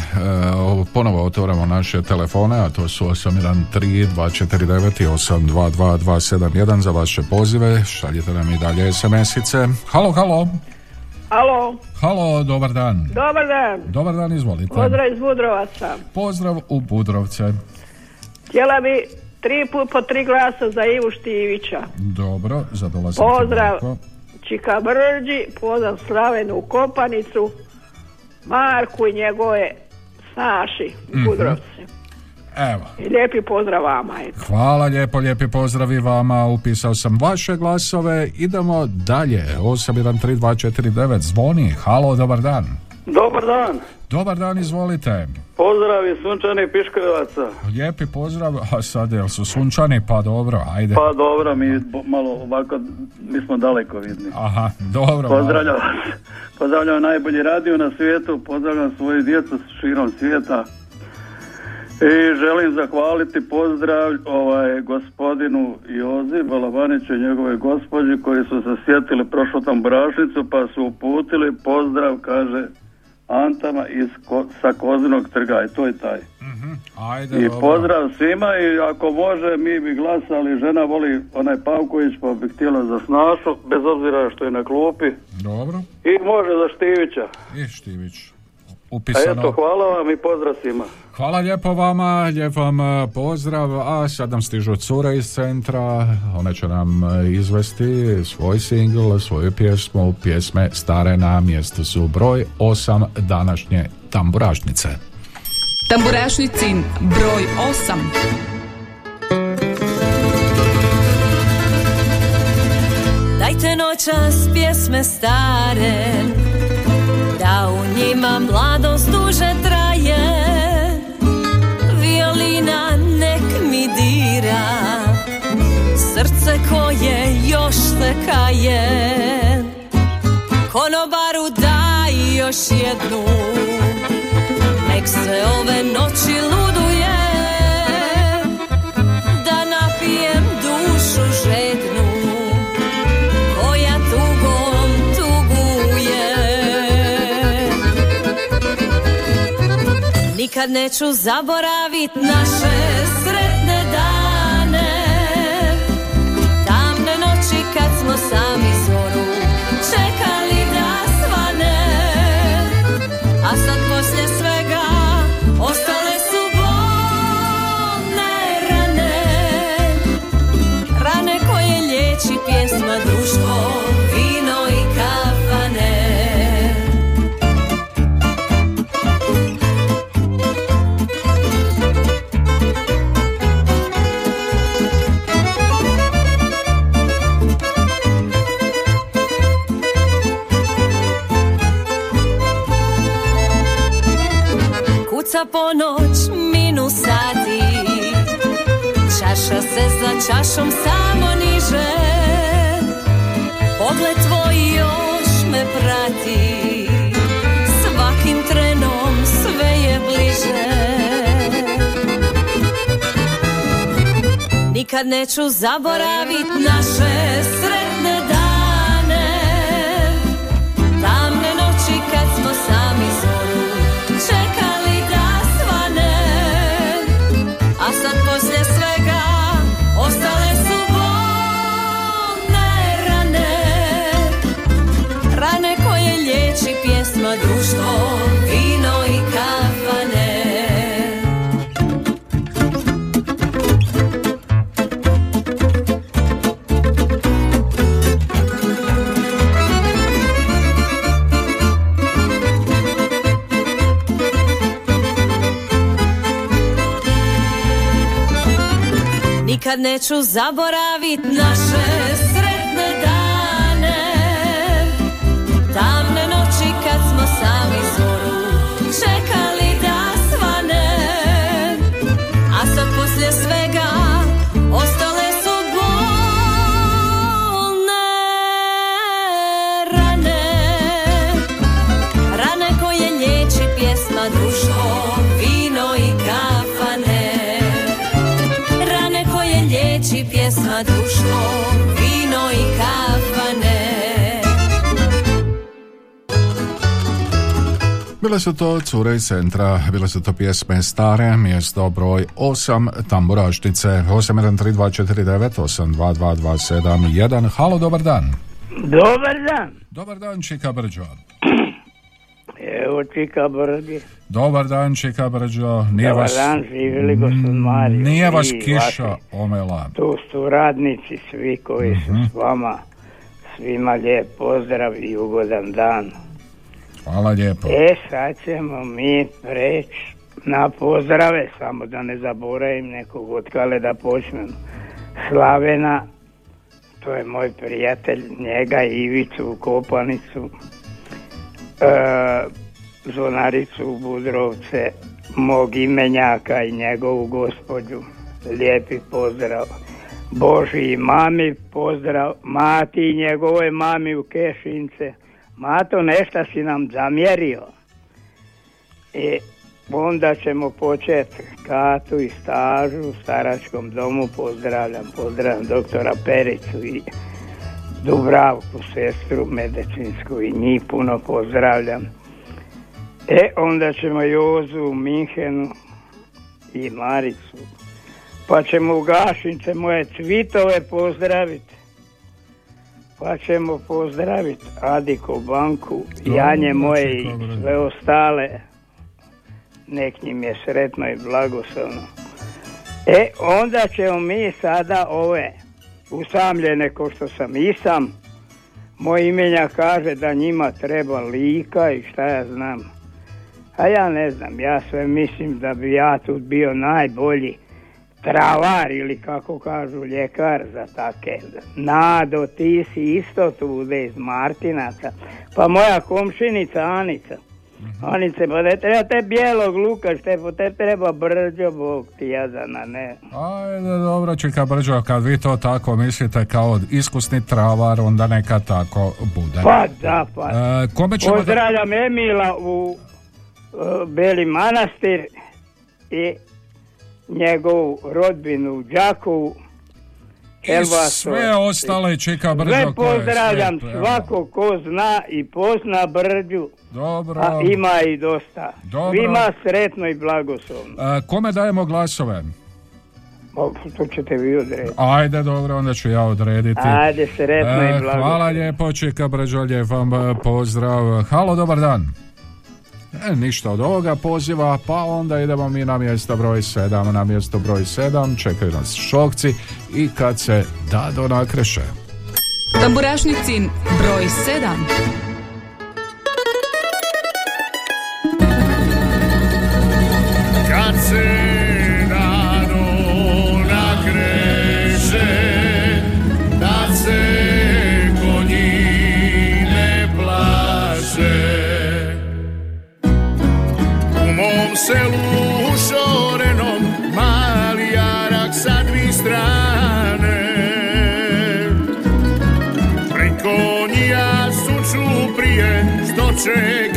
ovo, ponovo otvoramo naše telefone, a to su 813 249 i 822 271 za vaše pozive. Šaljite nam i dalje SMS-ice. Halo, halo. Alo, Halo, dobar dan. dobar dan. Dobar dan, izvolite. Pozdrav iz Budrovaca. Pozdrav u Budrovce. Htjela bi tri put po tri glasa za Ivu Štivića. Dobro, zadolazim. Pozdrav Čika Brđi, pozdrav Slavenu Kopanicu, Marku i njegove snaši u Mhm. Budrovci. Evo. I lijepi pozdrav vama. eto. Hvala lijepo, lijepi pozdravi vama. Upisao sam vaše glasove. Idemo dalje. 813249 zvoni. Halo, dobar dan. Dobar dan, Dobar dan, izvolite. pozdrav iz Sunčanih Piškovaca. Lijepi pozdrav. A sad, jel su sunčani? Pa dobro, ajde. Pa dobro, mi malo ovako, mi smo daleko vidni. Aha, dobro. Pozdravljam vas. Pozdravljam najbolji radio na svijetu, pozdravljam svoju djecu širom svijeta. I želim zahvaliti pozdrav ovaj, gospodinu Jozi Balabaniću i njegove gospođi koji su se sjetili prošlu tamburašnicu pa su uputili pozdrav, kaže Antama iz Ko- sa Kozinog trga i to je taj. Ajde, I dobro. pozdrav svima i ako može mi bi glasali, žena voli onaj Pavković pa bi htjela za Snašu, bez obzira što je na klupi. Dobro. I može za Štivića. I Štivić. A Upisano. eto, hvala vam i pozdrav svima. Hvala lijepo vama, lijep vam e, pozdrav, a sad nam stižu cure iz centra, one će nam e, izvesti svoj singl, svoju pjesmu, pjesme stare na mjestu su broj 8 današnje tamburašnice. Tamburašnicin broj 8. Dajte noćas pjesme stare njima mladost duže traje. Violina nek mi dira Srce koje još se kaje Konobaru daj još jednu Nek se ove noći luduje Nikad neću zaboravit naše sretne dane. Tamne noći kad smo sami zoru čekali da svane. A sad poslije svega ostale su bolne rane. Rane koje liječi pjesma, društvo, Kuca po noć, minu sati. Čaša se za čašom samo bliže Pogled tvoj još me prati. Svakim trenom sve je bliže. Nikad neću zaboravit naše sretne Nikad neću zaboravit naše Bile su to cure iz centra, bile su to pjesme stare, mjesto broj 8, tamburašnice, 813249, Halo, dobar dan. Dobar dan. Dobar dan, Čika Brđo. Evo Čika Brdi. Dobar dan, Čika Brđo. Nije Dobar vas, dan, živjeli gospod Mario. nije vas kiša vaši. omela. Tu su radnici svi koji su Mhm. s vama. Svima lijep pozdrav i ugodan dan. Hvala lijepo. E, sad ćemo mi preći na pozdrave, samo da ne zaboravim nekog otkale da počnem. Slavena, to je moj prijatelj, njega Ivicu u Kopanicu, e, Zvonaricu u Budrovce, mog imenjaka i njegovu gospođu. Lijepi pozdrav. Boži i mami pozdrav, mati i njegove mami u Kešince. Mato, nešto si nam zamjerio. I onda ćemo početi Katu i stažu u staračkom domu. Pozdravljam, pozdravljam doktora Pericu i Dubravku, sestru medicinsku i njih puno pozdravljam. E, onda ćemo Jozu u Minhenu i Maricu. Pa ćemo u Gašince moje cvitove pozdraviti. Pa ćemo pozdraviti Adiko banku, Janje moje i sve ostale. Nek njim je sretno i blagoslovno. E, onda ćemo mi sada ove usamljene ko što sam i sam. Moj imenja kaže da njima treba lika i šta ja znam. A ja ne znam, ja sve mislim da bi ja tu bio najbolji travar ili kako kažu ljekar za take. Nado, ti si isto tu iz Martinaca. Pa moja komšinica Anica. Anice, pa ne treba te bijelog luka, Štefo, te treba brđo, Bog ti jadana, ne. Ajde, dobro, Čika Brđo, kad vi to tako mislite kao iskusni travar, onda neka tako bude. Pa da, pa. E, kome ćemo da... Pozdravljam Emila u uh, Beli Manastir i njegovu rodbinu u Đakovu. I sve ostale Čika Brđo Sve pozdravljam evo. svako ko zna i pozna Brđu, Dobro. a ima i dosta. Dobro. Svima sretno i blagoslovno. E, kome dajemo glasove? O, to ćete vi odrediti. Ajde, dobro, onda ću ja odrediti. Ajde, sretno i E, blagoslovno. Hvala lijepo, Čika Brđo, lijep vam e, pozdrav. Halo, dobar dan. E, ništa od ovoga poziva, pa onda idemo mi na mjesto broj 7. Na mjesto broj 7 čekaju nas šokci i kad se Dado nakreše. Tamburašnicin broj 7. selu ušorenom mali jarak sa dvi strane. Preko nija suču prije što će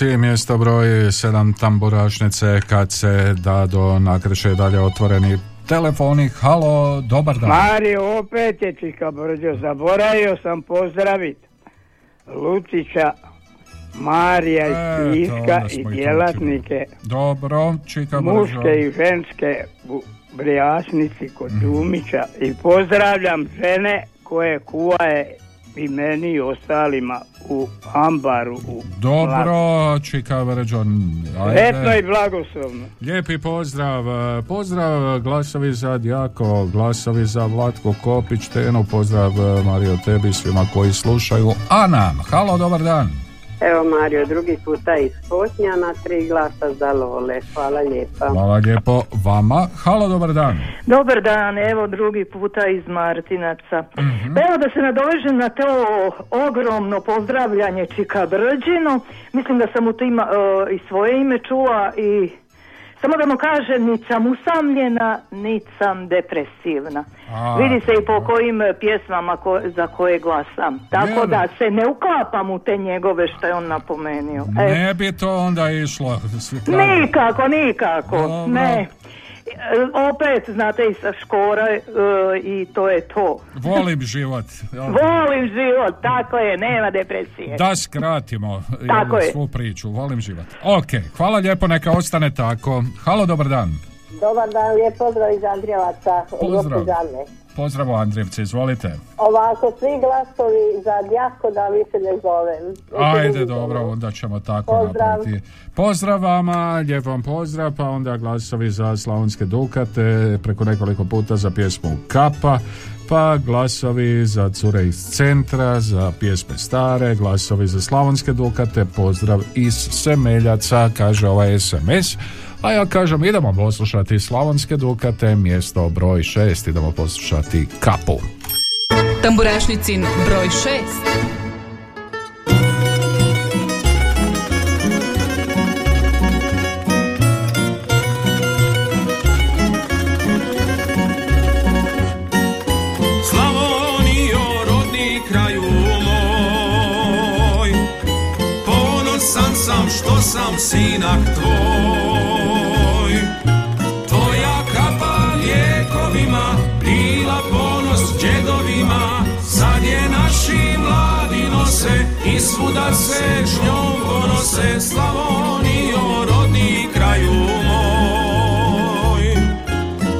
šokci, mjesto broj 7 tamburašnice, kad se da do nakreše dalje otvoreni telefoni. Halo, dobar dan. Mario, opet je Čika Brđo, zaboravio sam pozdravit Lucića, Marija iz Siska i djelatnike, Dobro, čika brzo. muške i ženske u Brijasnici kod Mhm. Dumića i pozdravljam žene koje kuvaje i meni i ostalima u ambaru u Dobro, čika brzo. Sretno i blagoslovno. Lijepi pozdrav, pozdrav glasovi za Djako, glasovi za Vlatko Kopić, Tenu, pozdrav Mario tebi svima koji slušaju. Ana, halo, dobar dan. Evo Mario, drugi puta iz Potnjana, tri glasa za Lole. Hvala lijepa. Hvala lijepo vama. Halo, dobar dan. Dobar dan, evo drugi puta iz Martinaca. Pa Evo da se nadovežem na to ogromno pozdravljanje Čika Brđino. Mislim da sam u to ima, e, i svoje ime čula i samo da mu kažem, nit sam usamljena, nit sam depresivna. A, Vidi se i po kojim e, pjesmama ko- za koje glasam. Tako Vjerujem. da se ne uklapam u te njegove što je on napomenio. E, Ne bi to onda išlo. Nikako, nikako, Dobro. ne. E, Opet, znate, i sa škora e, i to je to. Volim život. Volim život, tako je, nema depresije. Da skratimo Tako je. svu priču. Volim život. Ok, hvala lijepo, neka ostane tako. Halo, dobar dan. Dobar dan, lijep pozdrav iz Andrijevaca, Pozdrav. Anne. Pozdrav u Andrijevci, izvolite. Ovako, svi glasovi za djako da više ne zovem. Ajde, dobro, onda ćemo tako Pozdrav. napraviti. Pozdrav vama, lijep vam pozdrav, pa onda glasovi za Slavonske Dukate, preko nekoliko puta za pjesmu Kapa, pa glasovi za cure iz centra, za pjesme stare, glasovi za Slavonske Dukate, pozdrav iz Semeljaca, kaže ovaj SMS. A ja kažem, idemo poslušati Slavonske Dukate, mjesto broj 6, idemo poslušati Kapu. Tamburašnicin broj 6. Slavonijo, rodni kraju moj Ponosan sam što sam sinak tvoj nose I svuda se s njom ponose Slavonijo, rodni kraju moj.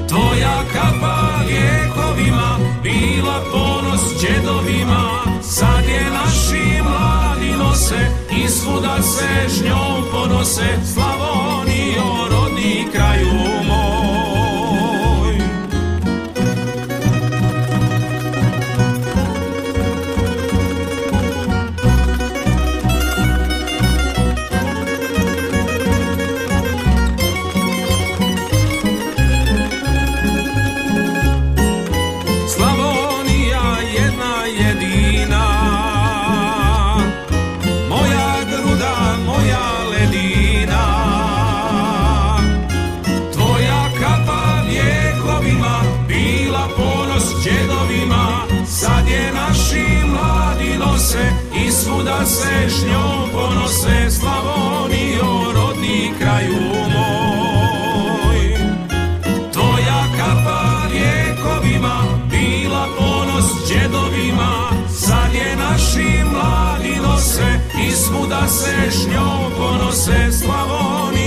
Tvoja kapa lijekovima bila ponos džedovima. Sad je naši mladi nose i svuda se s njom ponose. Slavonijo, Se s njom ponose Slavonijo, rodni kraju moj. Tvoja kapa lijekovima bila ponos džedovima Sad je naši mladi nose i svuda se s ponose Slavonijo,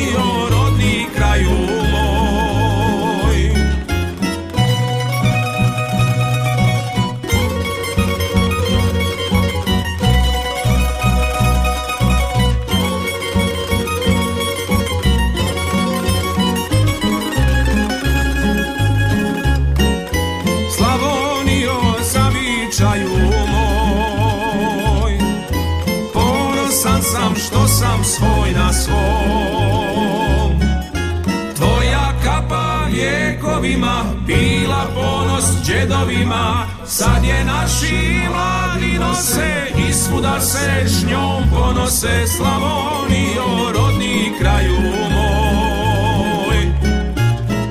ponos džedovima Sad je naši mladi nose I svuda se s njom ponose Slavonijo, rodni kraju moj.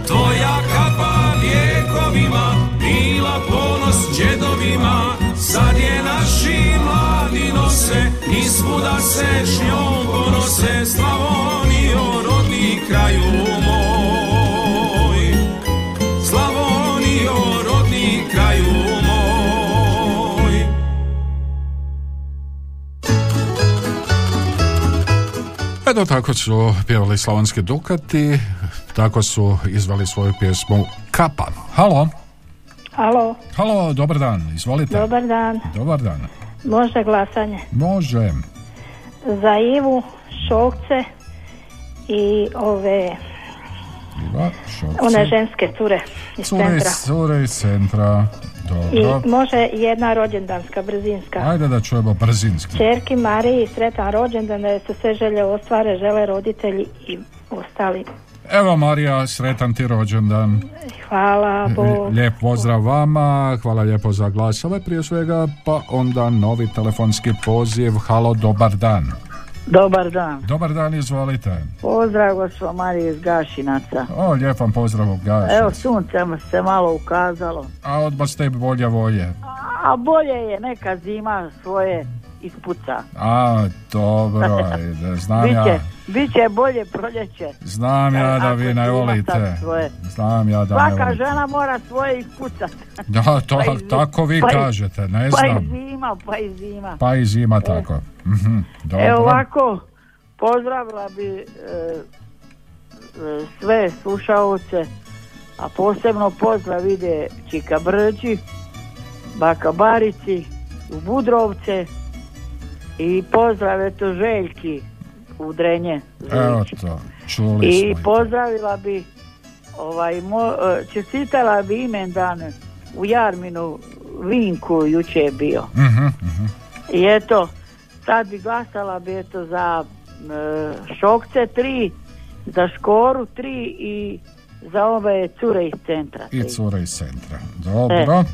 Tvoja kapa lijekovima bila ponos džedovima. Sad je naši mladi nose i svuda se s njom ponose Slavonijo, rodni kraju moj Eto tako su pjevali Slavonski Dukati, tako su izvali svoju pjesmu Kapa. Halo, Halo, halo, dobar dan, izvolite. dobar dan. Dobar dan. Može glasanje. Može. Za Ivu, Šokce i ove, Iva, Šokci. one ženske cure iz Cure centra. cure iz centra. I Dobro. može jedna rođendanska, brzinska. Ajde da čujemo brzinski. Čerki Mariji, sretan rođendan, da se sve želje ostvare, žele roditelji i ostali. Evo Marija, sretan ti rođendan. Hvala, Bog. Lijep pozdrav vama, hvala lijepo za glasove prije svega, pa onda novi telefonski poziv. Halo, dobar dan. Dobar dan. Dobar dan, izvolite. Pozdrav gospo Marije iz Gašinaca. O, lijep vam pozdrav u Gašić. Evo sunce mu se malo ukazalo. A odmah ste bolje volje. A bolje je neka zima svoje ispuca. A, dobro, ajde, znam Biće, ja. biće bolje proljeće. Znam ja da Ako vi ne volite. Znam ja da ne Svaka volite. žena mora svoje ispucat. Da, to, Pa i zi- tako vi pa i- kažete, ne Pa i znam. zima, pa i zima. Pa i zima tako. Mhm, dobro. Evo ovako, pozdravila bi e, e, sve slušaoce, A posebno pozdrav ide Čika Brđi, Baka Barici, u Budrovce i pozdrav eto Željki u Drenje. Evo to, čuli I smo. pozdravila bi ovaj, mo, e, čestitala bi imendan u Jarminu Vinku juče je bio. Mhm, mhm. I eto, sad bi glasala bi eto za e, Šokce tri, za Škoru tri i za ove cure iz centra. I cure iz centra. Dobro.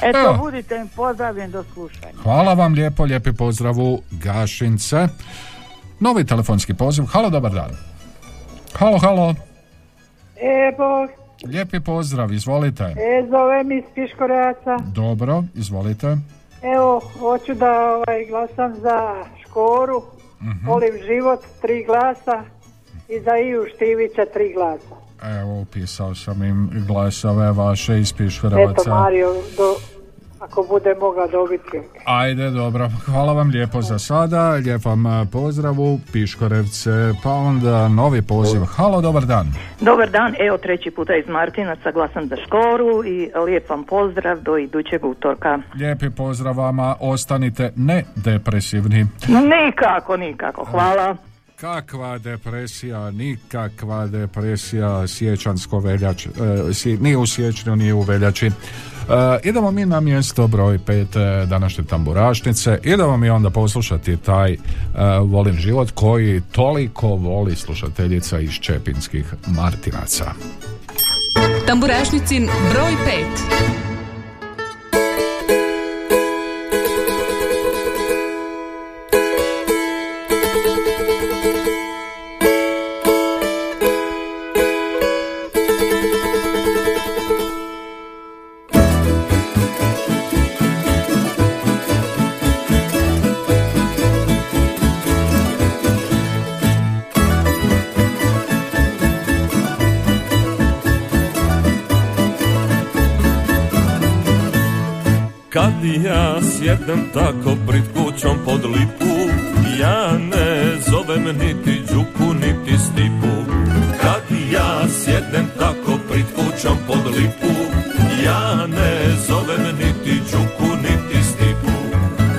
Eto, Evo. budite mi pozdravljeni do slušanja. Hvala vam lijepo, lijepi pozdrav u Gašince. Novi telefonski poziv. Halo, dobar dan. Halo, halo. Evo, Lijepi pozdrav, izvolite. e, zovem iz Piškoraca. Dobro, izvolite. Evo, hoću da ovaj, glasam za Škoru, Mhm. volim život, tri glasa i za Iju Štivića, tri glasa. Evo, upisao sam im glasove vaše iz Eto, Piškorevaca. Mario, do, ako bude mogla dobiti. Ajde, dobro. Hvala vam lijepo za sada. Lijep vam eh, pozdrav u Piškorevce. Pa onda novi poziv. Halo, dobar dan. Dobar dan, evo treći puta iz Martinaca, glasam za Škoru i lijep vam pozdrav do idućeg utorka. Lijepi pozdrav vama. Ostanite ne depresivni. Nikako, nikako, hvala. Kakva depresija, nikakva depresija, sjećansko veljač, e, si, ni u siječnju, ni u veljači. E, idemo mi na mjesto broj pet e, današnje tamburašnice. Idemo mi onda poslušati taj e, Volim život koji toliko voli slušateljica iz Čepinskih Martinaca. Tamburašnicin broj 5. Kad ja sjednem tako pred kućom pod lipu. Ja ne zovem niti Đuku niti Stipu. Kad ja sjednem tako pred kućom pod lipu Ja ne zovem niti Đuku niti Stipu.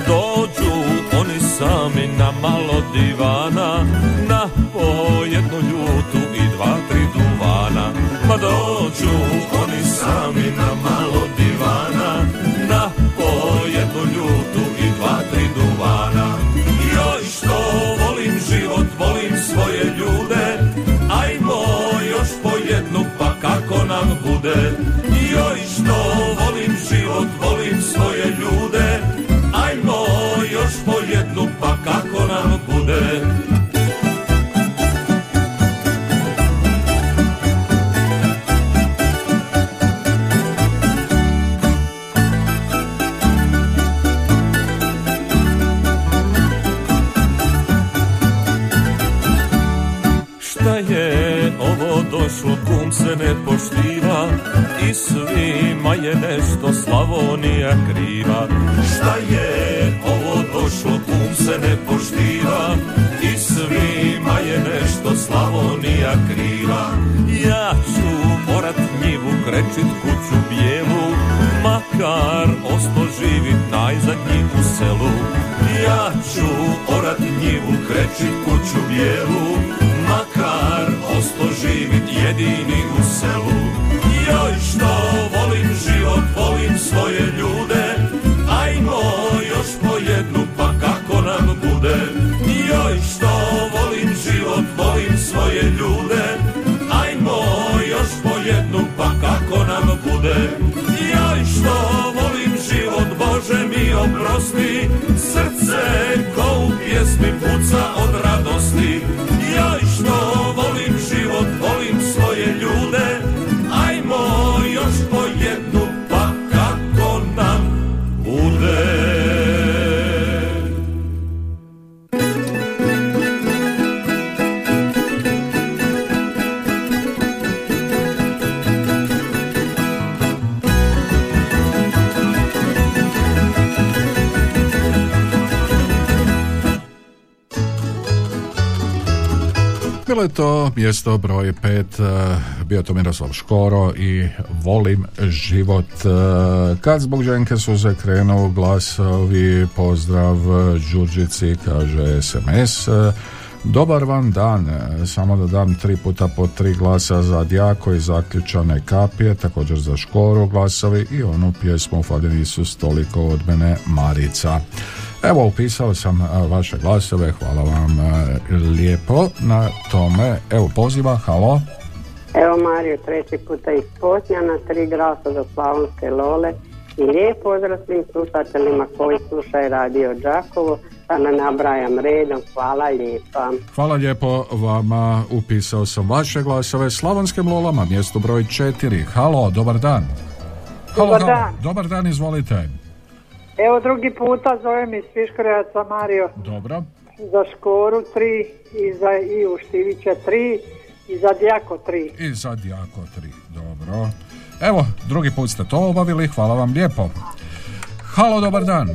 Dođu oni sami na malo divana Na po jednu ljutu i dva, tri duvana. Ma dođu oni sami na malo mjesto broj pet, e, bio to Miroslav Škoro i Volim život. E, Kad zbog ženke suze krenu glasovi, pozdrav Đurđici, kaže SMS. E, Dobar vam dan, samo da dam tri puta po tri glasa za Djako i zaključane kapije, također za Škoru glasovi i onu pjesmu Fali Isus toliko od mene Marica. Evo, upisao sam a, vaše glasove, hvala vam a, lijepo na tome. Evo, poziva, halo. Evo Mario, treći puta iz Potnjana, tri glasa za Slavonske Lole i lijep pozdrav svim slušateljima koji slušaju radio Đakovo, pa ne nabrajam redom, hvala lijepa. Hvala lijepo vama, upisao sam vaše glasove Slavonskim Lolama, mjesto broj četiri. Halo, dobar dan. Halo, Dobar halo. dan. Dobar dan, izvolite. Evo drugi puta zovem iz Piškorevaca Mario. Dobro. Za Škoru tri i za Iju Štivića tri i za Djako tri. I sad jako tri, dobro. Evo, drugi put ste to obavili, hvala vam lijepo. Halo, dobar dan.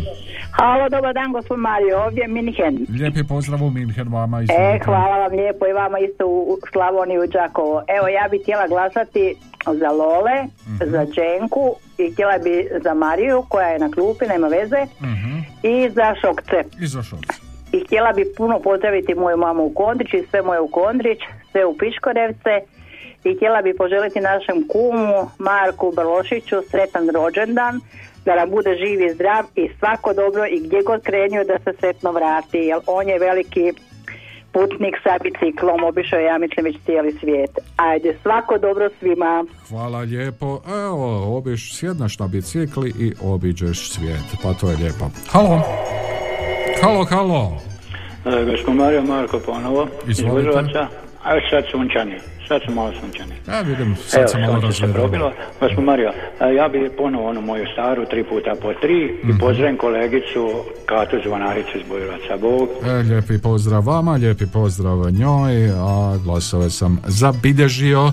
Halo, dobar dan, gospod Mario, ovdje je Minhen. Lijepi pozdrav u Minhen vama. E, hvala vam lijepo i vama isto u Slavoniji u Đakovo. Evo, ja bih htjela glasati za Lole, za Dženku i htjela bi za Mariju koja je na klupi, nema veze, i za Šokce. I za Šokce. I htjela bi puno pozdraviti moju mamu u Kondrić i sve moje u Kondrić, sve u Piškorevce i htjela bi poželiti našem kumu Marku Brlošiću sretan rođendan, da nam bude živ i zdrav i svako dobro i gdje god krenio da se sretno vrati, jer on je veliki putnik sa biciklom, obišao je, ja mislim, već cijeli svijet. Ajde, svako dobro svima. Hvala lijepo. Evo, obiš, sjednaš na bicikli i obiđeš svijet. Pa to je lijepo. Halo. Halo, halo. E, gospod Mario Marko ponovo. Izvolite. Iz. A sad sunčani. Sad su malo sunčani. Ja vidim, sad se malo sunce se probilo. Gospod Mario, e, ja bi ponovo onu moju staru, tri puta po tri, Mhm. i pozdravim kolegicu Katu Zvonaricu iz Bujrovaca. Bog. E, lijepi pozdrav vama, lijepi pozdrav njoj, a glasove sam zabilježio. E,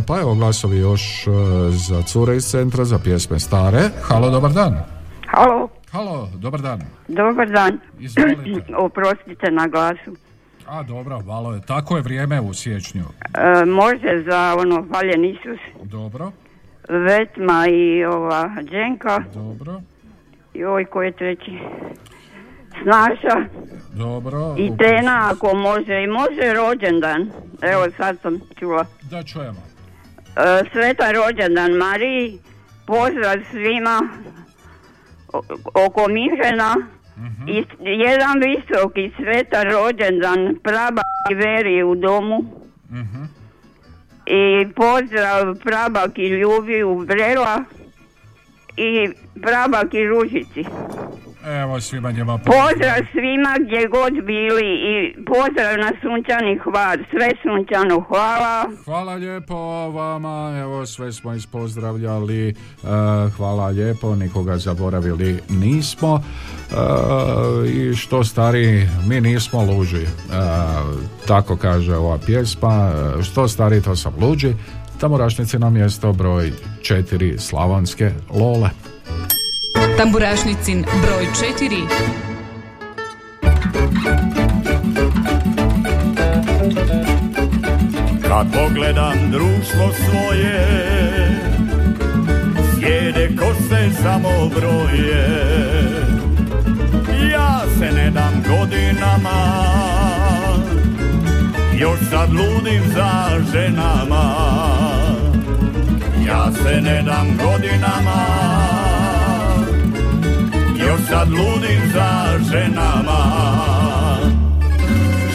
pa evo glasovi još e, za cure iz centra, za pjesme stare. Halo, dobar dan. Halo, Halo, dobar dan. dobar dan. Izvolite. Oprostite na glasu. A dobro, malo je, tako je vrijeme u siječnju. E, može za ono Hvaljen Isus, Dobro, Vetma i ova Dženka dobro, i ovaj koji je treći. Snaša dobro. i Tena ako može i može rođendan. Evo sad sam čula. Da čujemo. E, sretan rođendan Mariji, pozdrav svima o- oko Minhena i jedan visoki sretan rođendan prabaki Veri u domu. I pozdrav prabaki Ljubi u Brela i prabaki Ružici. Evo svima njima Pozdrav. Svima gdje god bili i pozdrav na sunčani hvar, sve sunčano hvala. Hvala lijepo vama, evo sve smo ispozdravljali, e, hvala lijepo, nikoga zaboravili nismo. E, i što stari mi nismo luđi, E, tako kaže ova pjesma, E, što stari to sam luđi, Tamburašnici na mjesto broj četiri Slavonske Lole. Tamburašnicin broj 4. Kad pogledam društvo svoje Sjede kose samo broje Ja se ne dam godinama Još sad ludim za ženama Ja se ne dam godinama Još sad ludim za ženama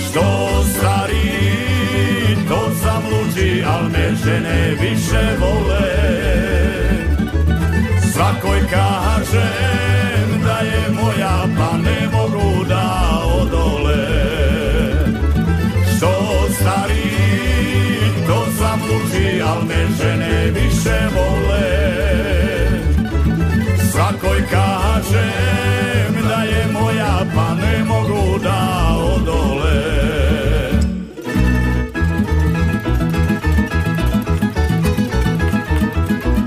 Što stari, to sam luđi, al me žene više vole. Svakoj kažem da je moja, pa ne mogu da odole. Što stari, to sam luđi, al me žene više vole. Svakoj kažem da je moja, pa ne mogu da odole.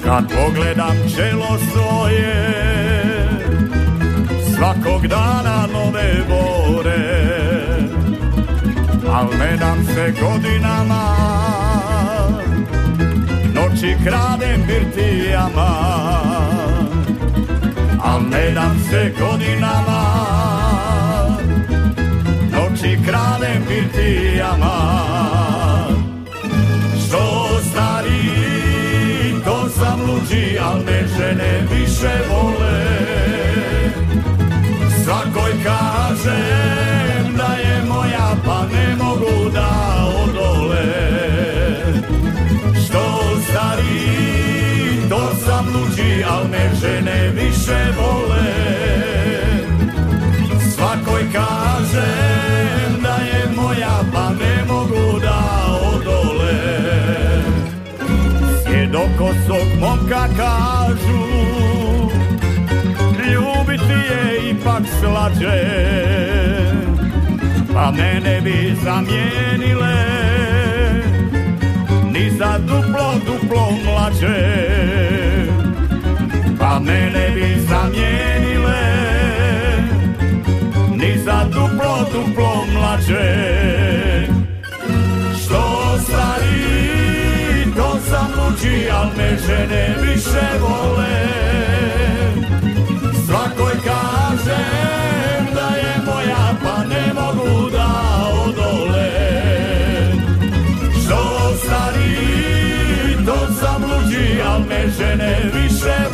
Kad pogledam čelo svoje, svakog dana nove bore, Al ne dam se godinama Noći kradem birtijama Al ne dam se godinama Noći kradem birtijama Što stari to sam luđi Al me žene više vole. Svakoj kažem da je moja pa ne mogu luđi al me žene više vole. Svakoj kažem da je moja pa ne mogu da odole. Sjedokosog momka kažu ljubiti je ipak slađe Pa mene bi zamijenile. Ni za duplo, duplo mlađe Pa mene bi zamijenile Ni za duplo, duplo mlađe. Što stari, to sam luđi Al me žene više vole. Svakoj kažem da je moja pa ne mogu da odole. Što stari to sam luđi al me žene više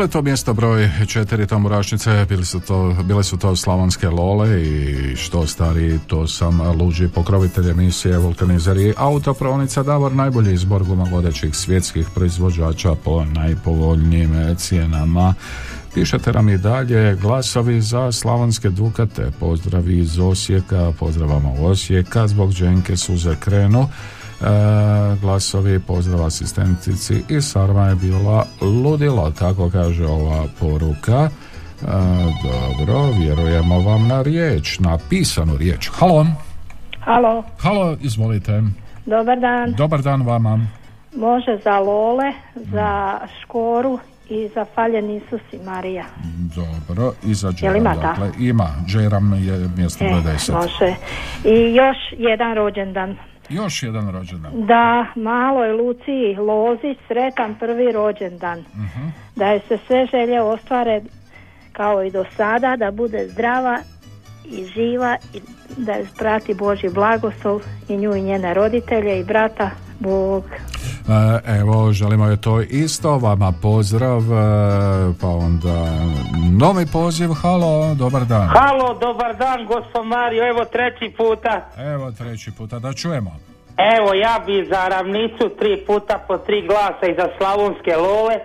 Bile to mjesto broj četiri tamburašnice, bili su to, bile su to slavonske lole i što stari, to sam luđi pokrovitelj emisije Vulkanizer i autopravnica Davor najbolji izbor gumovodećih svjetskih proizvođača po najpovoljnijim cijenama. Pišete nam i dalje glasovi za slavonske dukate, pozdravi iz Osijeka, pozdravamo Osijeka, zbog Dženke suze krenu. E, glasovi pozdrav asistentici i Sarma je bila ludilo, tako kaže ova poruka. E, dobro, vjerujemo vam na riječ, na pisanu riječ. Halo, Halo, halo, izvolite. dobar dan. Dobar dan vama. Može za Lole, za Škoru i za Faljen Isus i Marija. Dobro, i za Džeram, ima dakle, ima. Džeram je mjesto E, 10. može. I još jedan rođendan. Još jedan rođendan. Da maloj Luciji Lozi sretan prvi rođendan. Mhm. Da je se sve želje ostvare kao i do sada, da bude zdrava i živa i da je prati Boži blagoslov i nju i njene roditelje i brata Bog. E, Evo, želimo je to isto, vama pozdrav, e, pa onda novi poziv, halo, dobar dan. Halo, dobar dan, gospod Mario, evo treći puta. Evo treći puta, da čujemo. Evo, ja bi za ravnicu tri puta po tri glasa i za slavonske love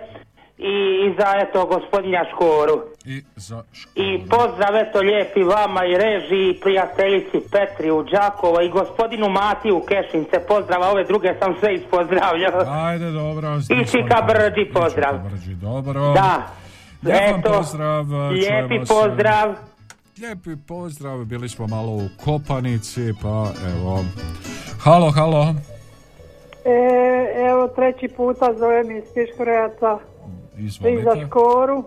i, i za, eto, gospodinja Škoru. I za I pozdrav, eto, lijepi vama i režiji i prijateljici Petri u Đakovo i gospodinu Mati u Kešince. Pozdrava, ove druge sam sve ispozdravljao. Ajde, dobro. I Čika Brđi, pozdrav. Brđi, dobro. Da. Lijep Eto, pozdrav. lijepi pozdrav. Lijepi pozdrav, bili smo malo u Kopanici, pa evo. Halo, halo. E, evo treći puta zovem iz Piškorejaca. Izvolite. za Škoru,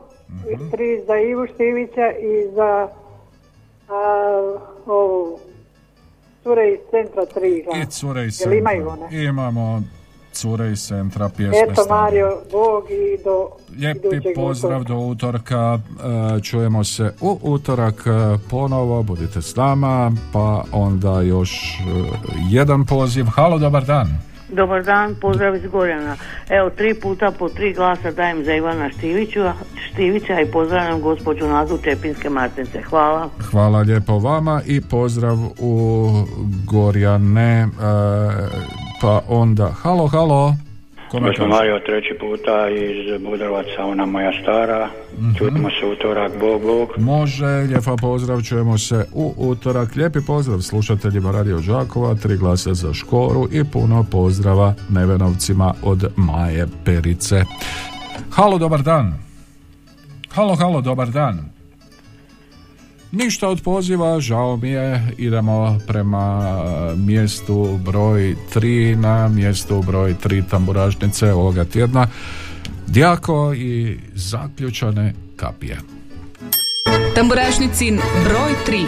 i tri za Ivu Štivića i za a, ovu cure iz centra tri. I cure iz imaju centra. one? Imamo cure iz centra pjesme. Eto. Mario, Bog i do Lijepi pozdrav utorka. do utorka, e, čujemo se u utorak e, ponovo, budite s nama, pa onda još e, jedan poziv. Halo, dobar dan. Dobar dan, pozdrav iz Gorjana. Evo, tri puta po tri glasa dajem za Ivana Štiviću, Štivića i pozdravljam gospođu Nadu Čepinske Martince. Hvala. Hvala lijepo vama i pozdrav u Gorjane, e, pa onda, halo, halo. Kome Gospod? Mario, treći puta iz Budrovaca, ona moja stara. Mhm. Čujemo se utorak, Bog, Bog. Može, lijepa pozdrav, čujemo se u utorak. Lijepi pozdrav slušateljima Radio Đakova, tri glasa za Škoru i puno pozdrava Nevenovcima od Maje Perice. Halo, dobar dan. Halo, halo, dobar dan. Ništa od poziva, žao mi je, idemo prema mjestu broj 3 na mjestu broj 3 tamburažnice ovoga tjedna. Djako i zaključane kapije. Tamburašnicin broj 3.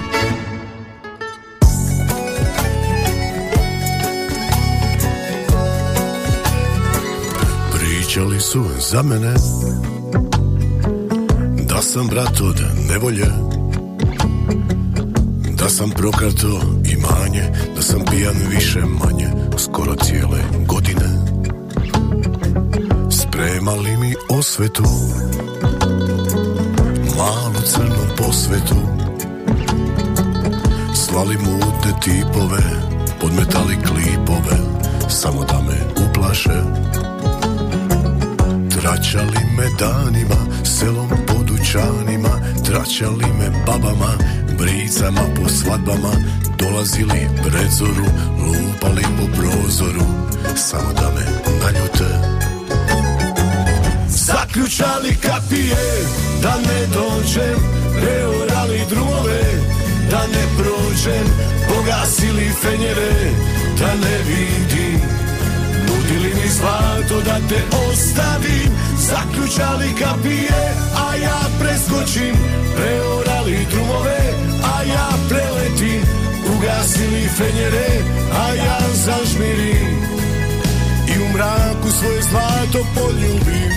Pričali su za mene Da sam brat od nevolje sam prokarto imanje Da sam pijan više manje Skoro cijele godine. Spremali mi osvetu? Malu crnu posvetu. Slali mutne tipove Podmetali klipove Samo da me uplaše. Tračali me danima, selom po dućanima Tračali me babama, bricama po svadbama Dolazili pred zoru, lupali po prozoru. Samo da me naljute. Zaključali kapije, da ne dođem Preorali drumove, da ne prođem Pogasili fenjere, da ne vidim. Nudili mi zlato da te ostavim. Zaključali kapije, a ja preskočim Preorali drumove, ja preletim Ugasili fenjere, a ja zažmirim. I u mraku svoje zlato poljubim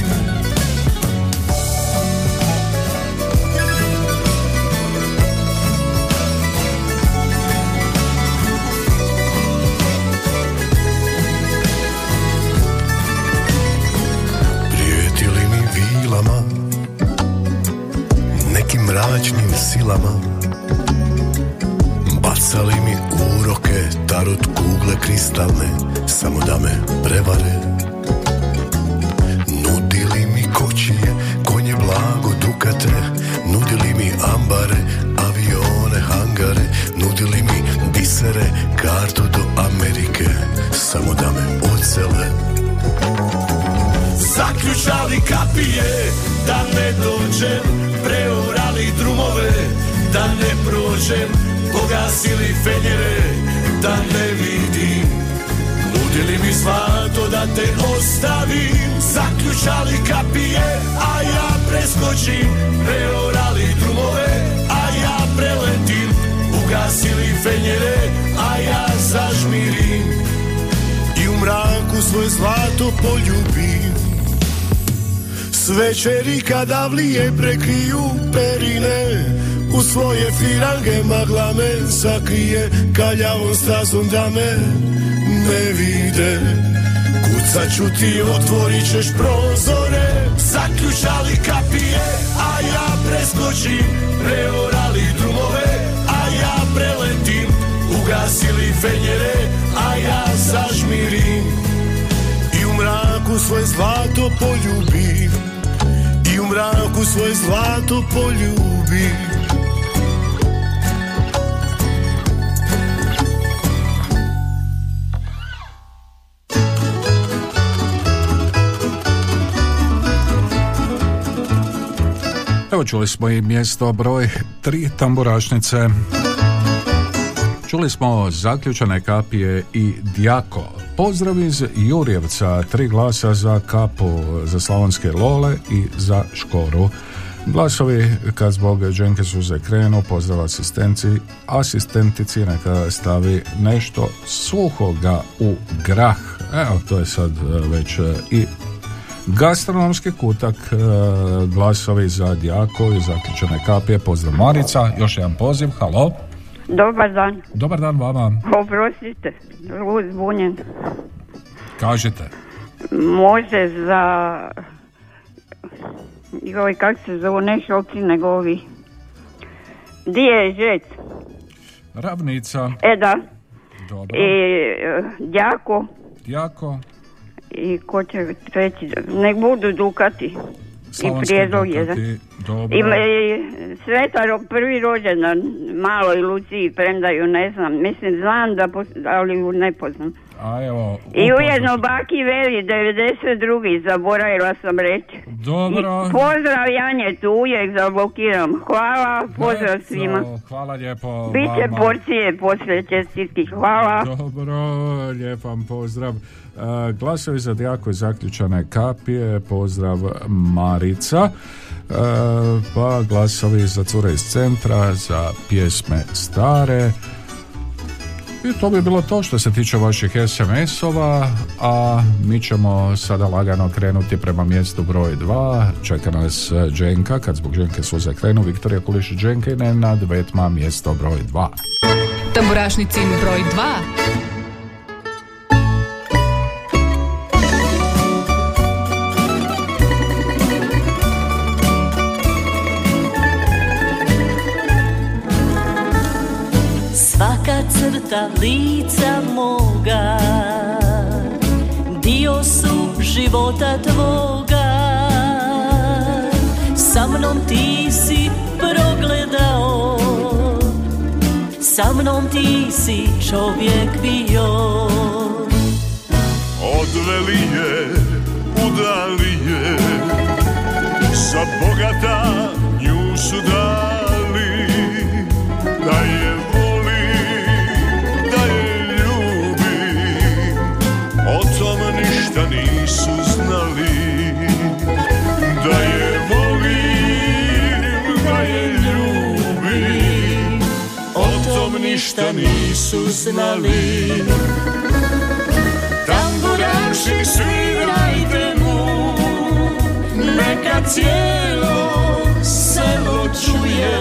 večeri kada vlije prekriju perine U svoje firange magla me sakrije Kaljavom stazom da me ne vide. Kucat ću ti, otvorit ćeš prozore Zaključali kapije, a ja preskočim Preorali drumove, a ja preletim Ugasili fenjere, a ja zažmirim. I u mraku svoje zlato poljubim mraku svoje zlato poljubim Evo čuli smo i mjesto broj tri tamburašnice. Čuli smo zaključane kapije i Djako. Pozdrav iz Jurjevca, tri glasa za kapu za slavonske lole i za škoru. Glasovi kad zbog Dženke suze krenu, pozdrav asistenci, asistentici neka stavi nešto suhoga u grah. Evo, to je sad e, već e, i gastronomski kutak, e, glasovi za Djako i zaključane kapije. Pozdrav Marica, još jedan poziv, halo. Dobar dan. Dobar dan vama, Oprostite, uzbunjen. kažete. Može za... Joj, kako se zovu, ne šokci, nego ovi. Di je žec? Ravnica, E da. dobro. I e, Djako Djako, i ko će treći, nek budu Dukati. I prijedlog jedan. dobro. Ima i Svetaro prvi rođendan, malo i Luciji premda ju ne znam. Mislim, znam da, ali ju ne poznam. A evo, I ujedno baki veli 92. zaboravila sam reći. Dobro. I pozdrav Janje tu uvijek zablokiram. Hvala, pozdrav svima. Hvala lijepo Biće vama. porcije poslije čestitki. Hvala. Dobro, lijep vam pozdrav. E, glasovi za dijako i zaključane kapije, pozdrav Marica. E, pa glasovi za cure iz centra, za pjesme stare. I to bi bilo to što se tiče vaših SMS-ova, a mi ćemo sada lagano krenuti prema mjestu broj 2. Čeka nas Dženka, kad zbog Dženke suze krenu, Viktorija Kulišić Dženka i Nenad Vetma, mjesto broj 2. Tamburašnicin broj 2. crta lica moga Dio su života tvoga. Sa mnom ti si progledao Sa mnom ti si čovjek bio. Odveli je, udali je Za bogata nju su ništa nisu znali. Tamburaši svirajte mu. Neka cijelo selo čuje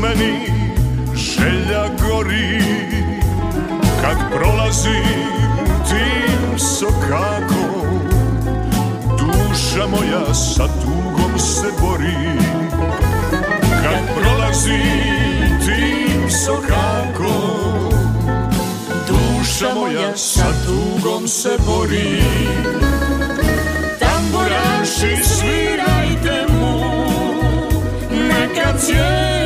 meni želja gori. Kad prolazim tim sokakom Duša moja sa tugom se bori. Kad prolazim tim sokakom Duša moja sa tugom se bori. Tamburaši svirajte mu Neka cijelo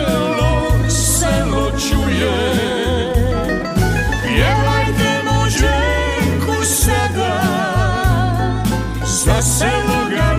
Za selo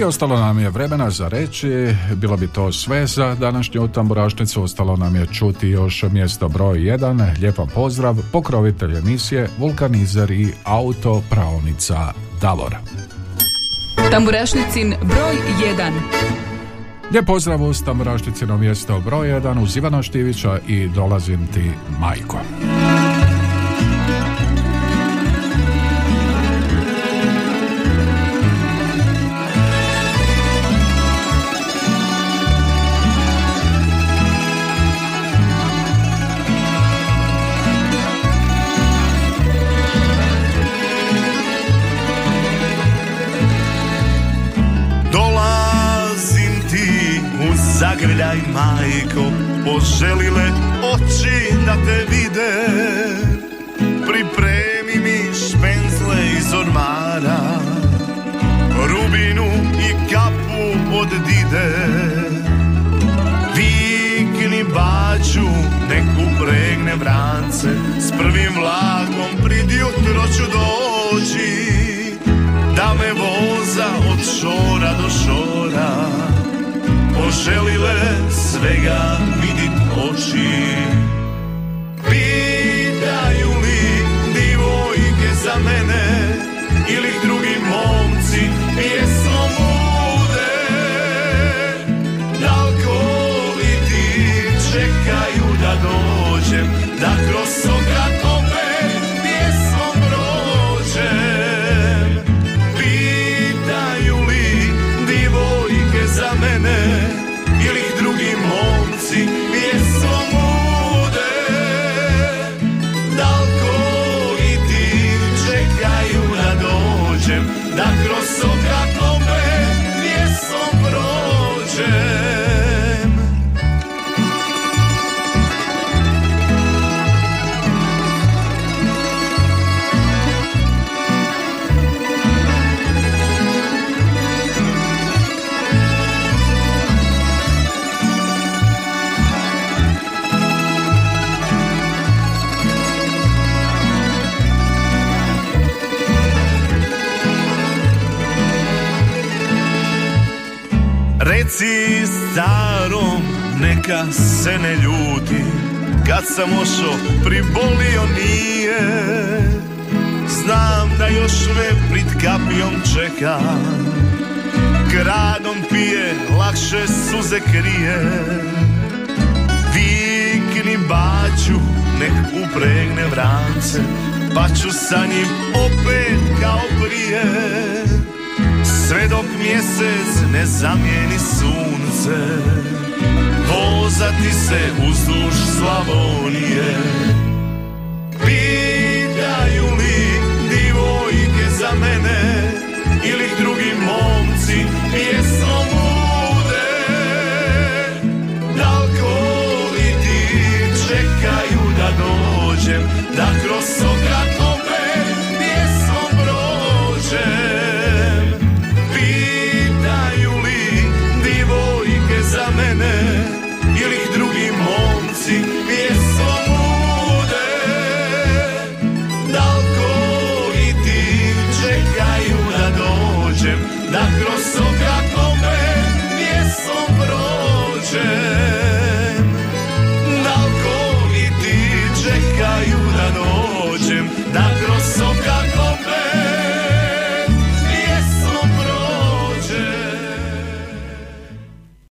I ostalo nam je vremena za reći, bilo bi to sve za današnju tamburašnicu, ostalo nam je čuti još mjesto broj 1, lijepa pozdrav, pokrovitelj emisije, vulkanizer i auto praonica Davor. Tamburašnicin broj 1. Lijep pozdrav uz tamburašnicino mjesto broj 1 uz Ivana Štivića i dolazim ti majko. grljaj majko Poželile oči da te vide. Pripremi mi špenzle iz ormara Rubinu i kapu od dide. Vikni baču, neku pregne vrance S prvim vlakom prid jutro ću doći Da me voza od šora do sunce Pa ću sa njim opet kao prije. Sve dok mjesec ne zamijeni sunce Vozati se uzduž Slavonije.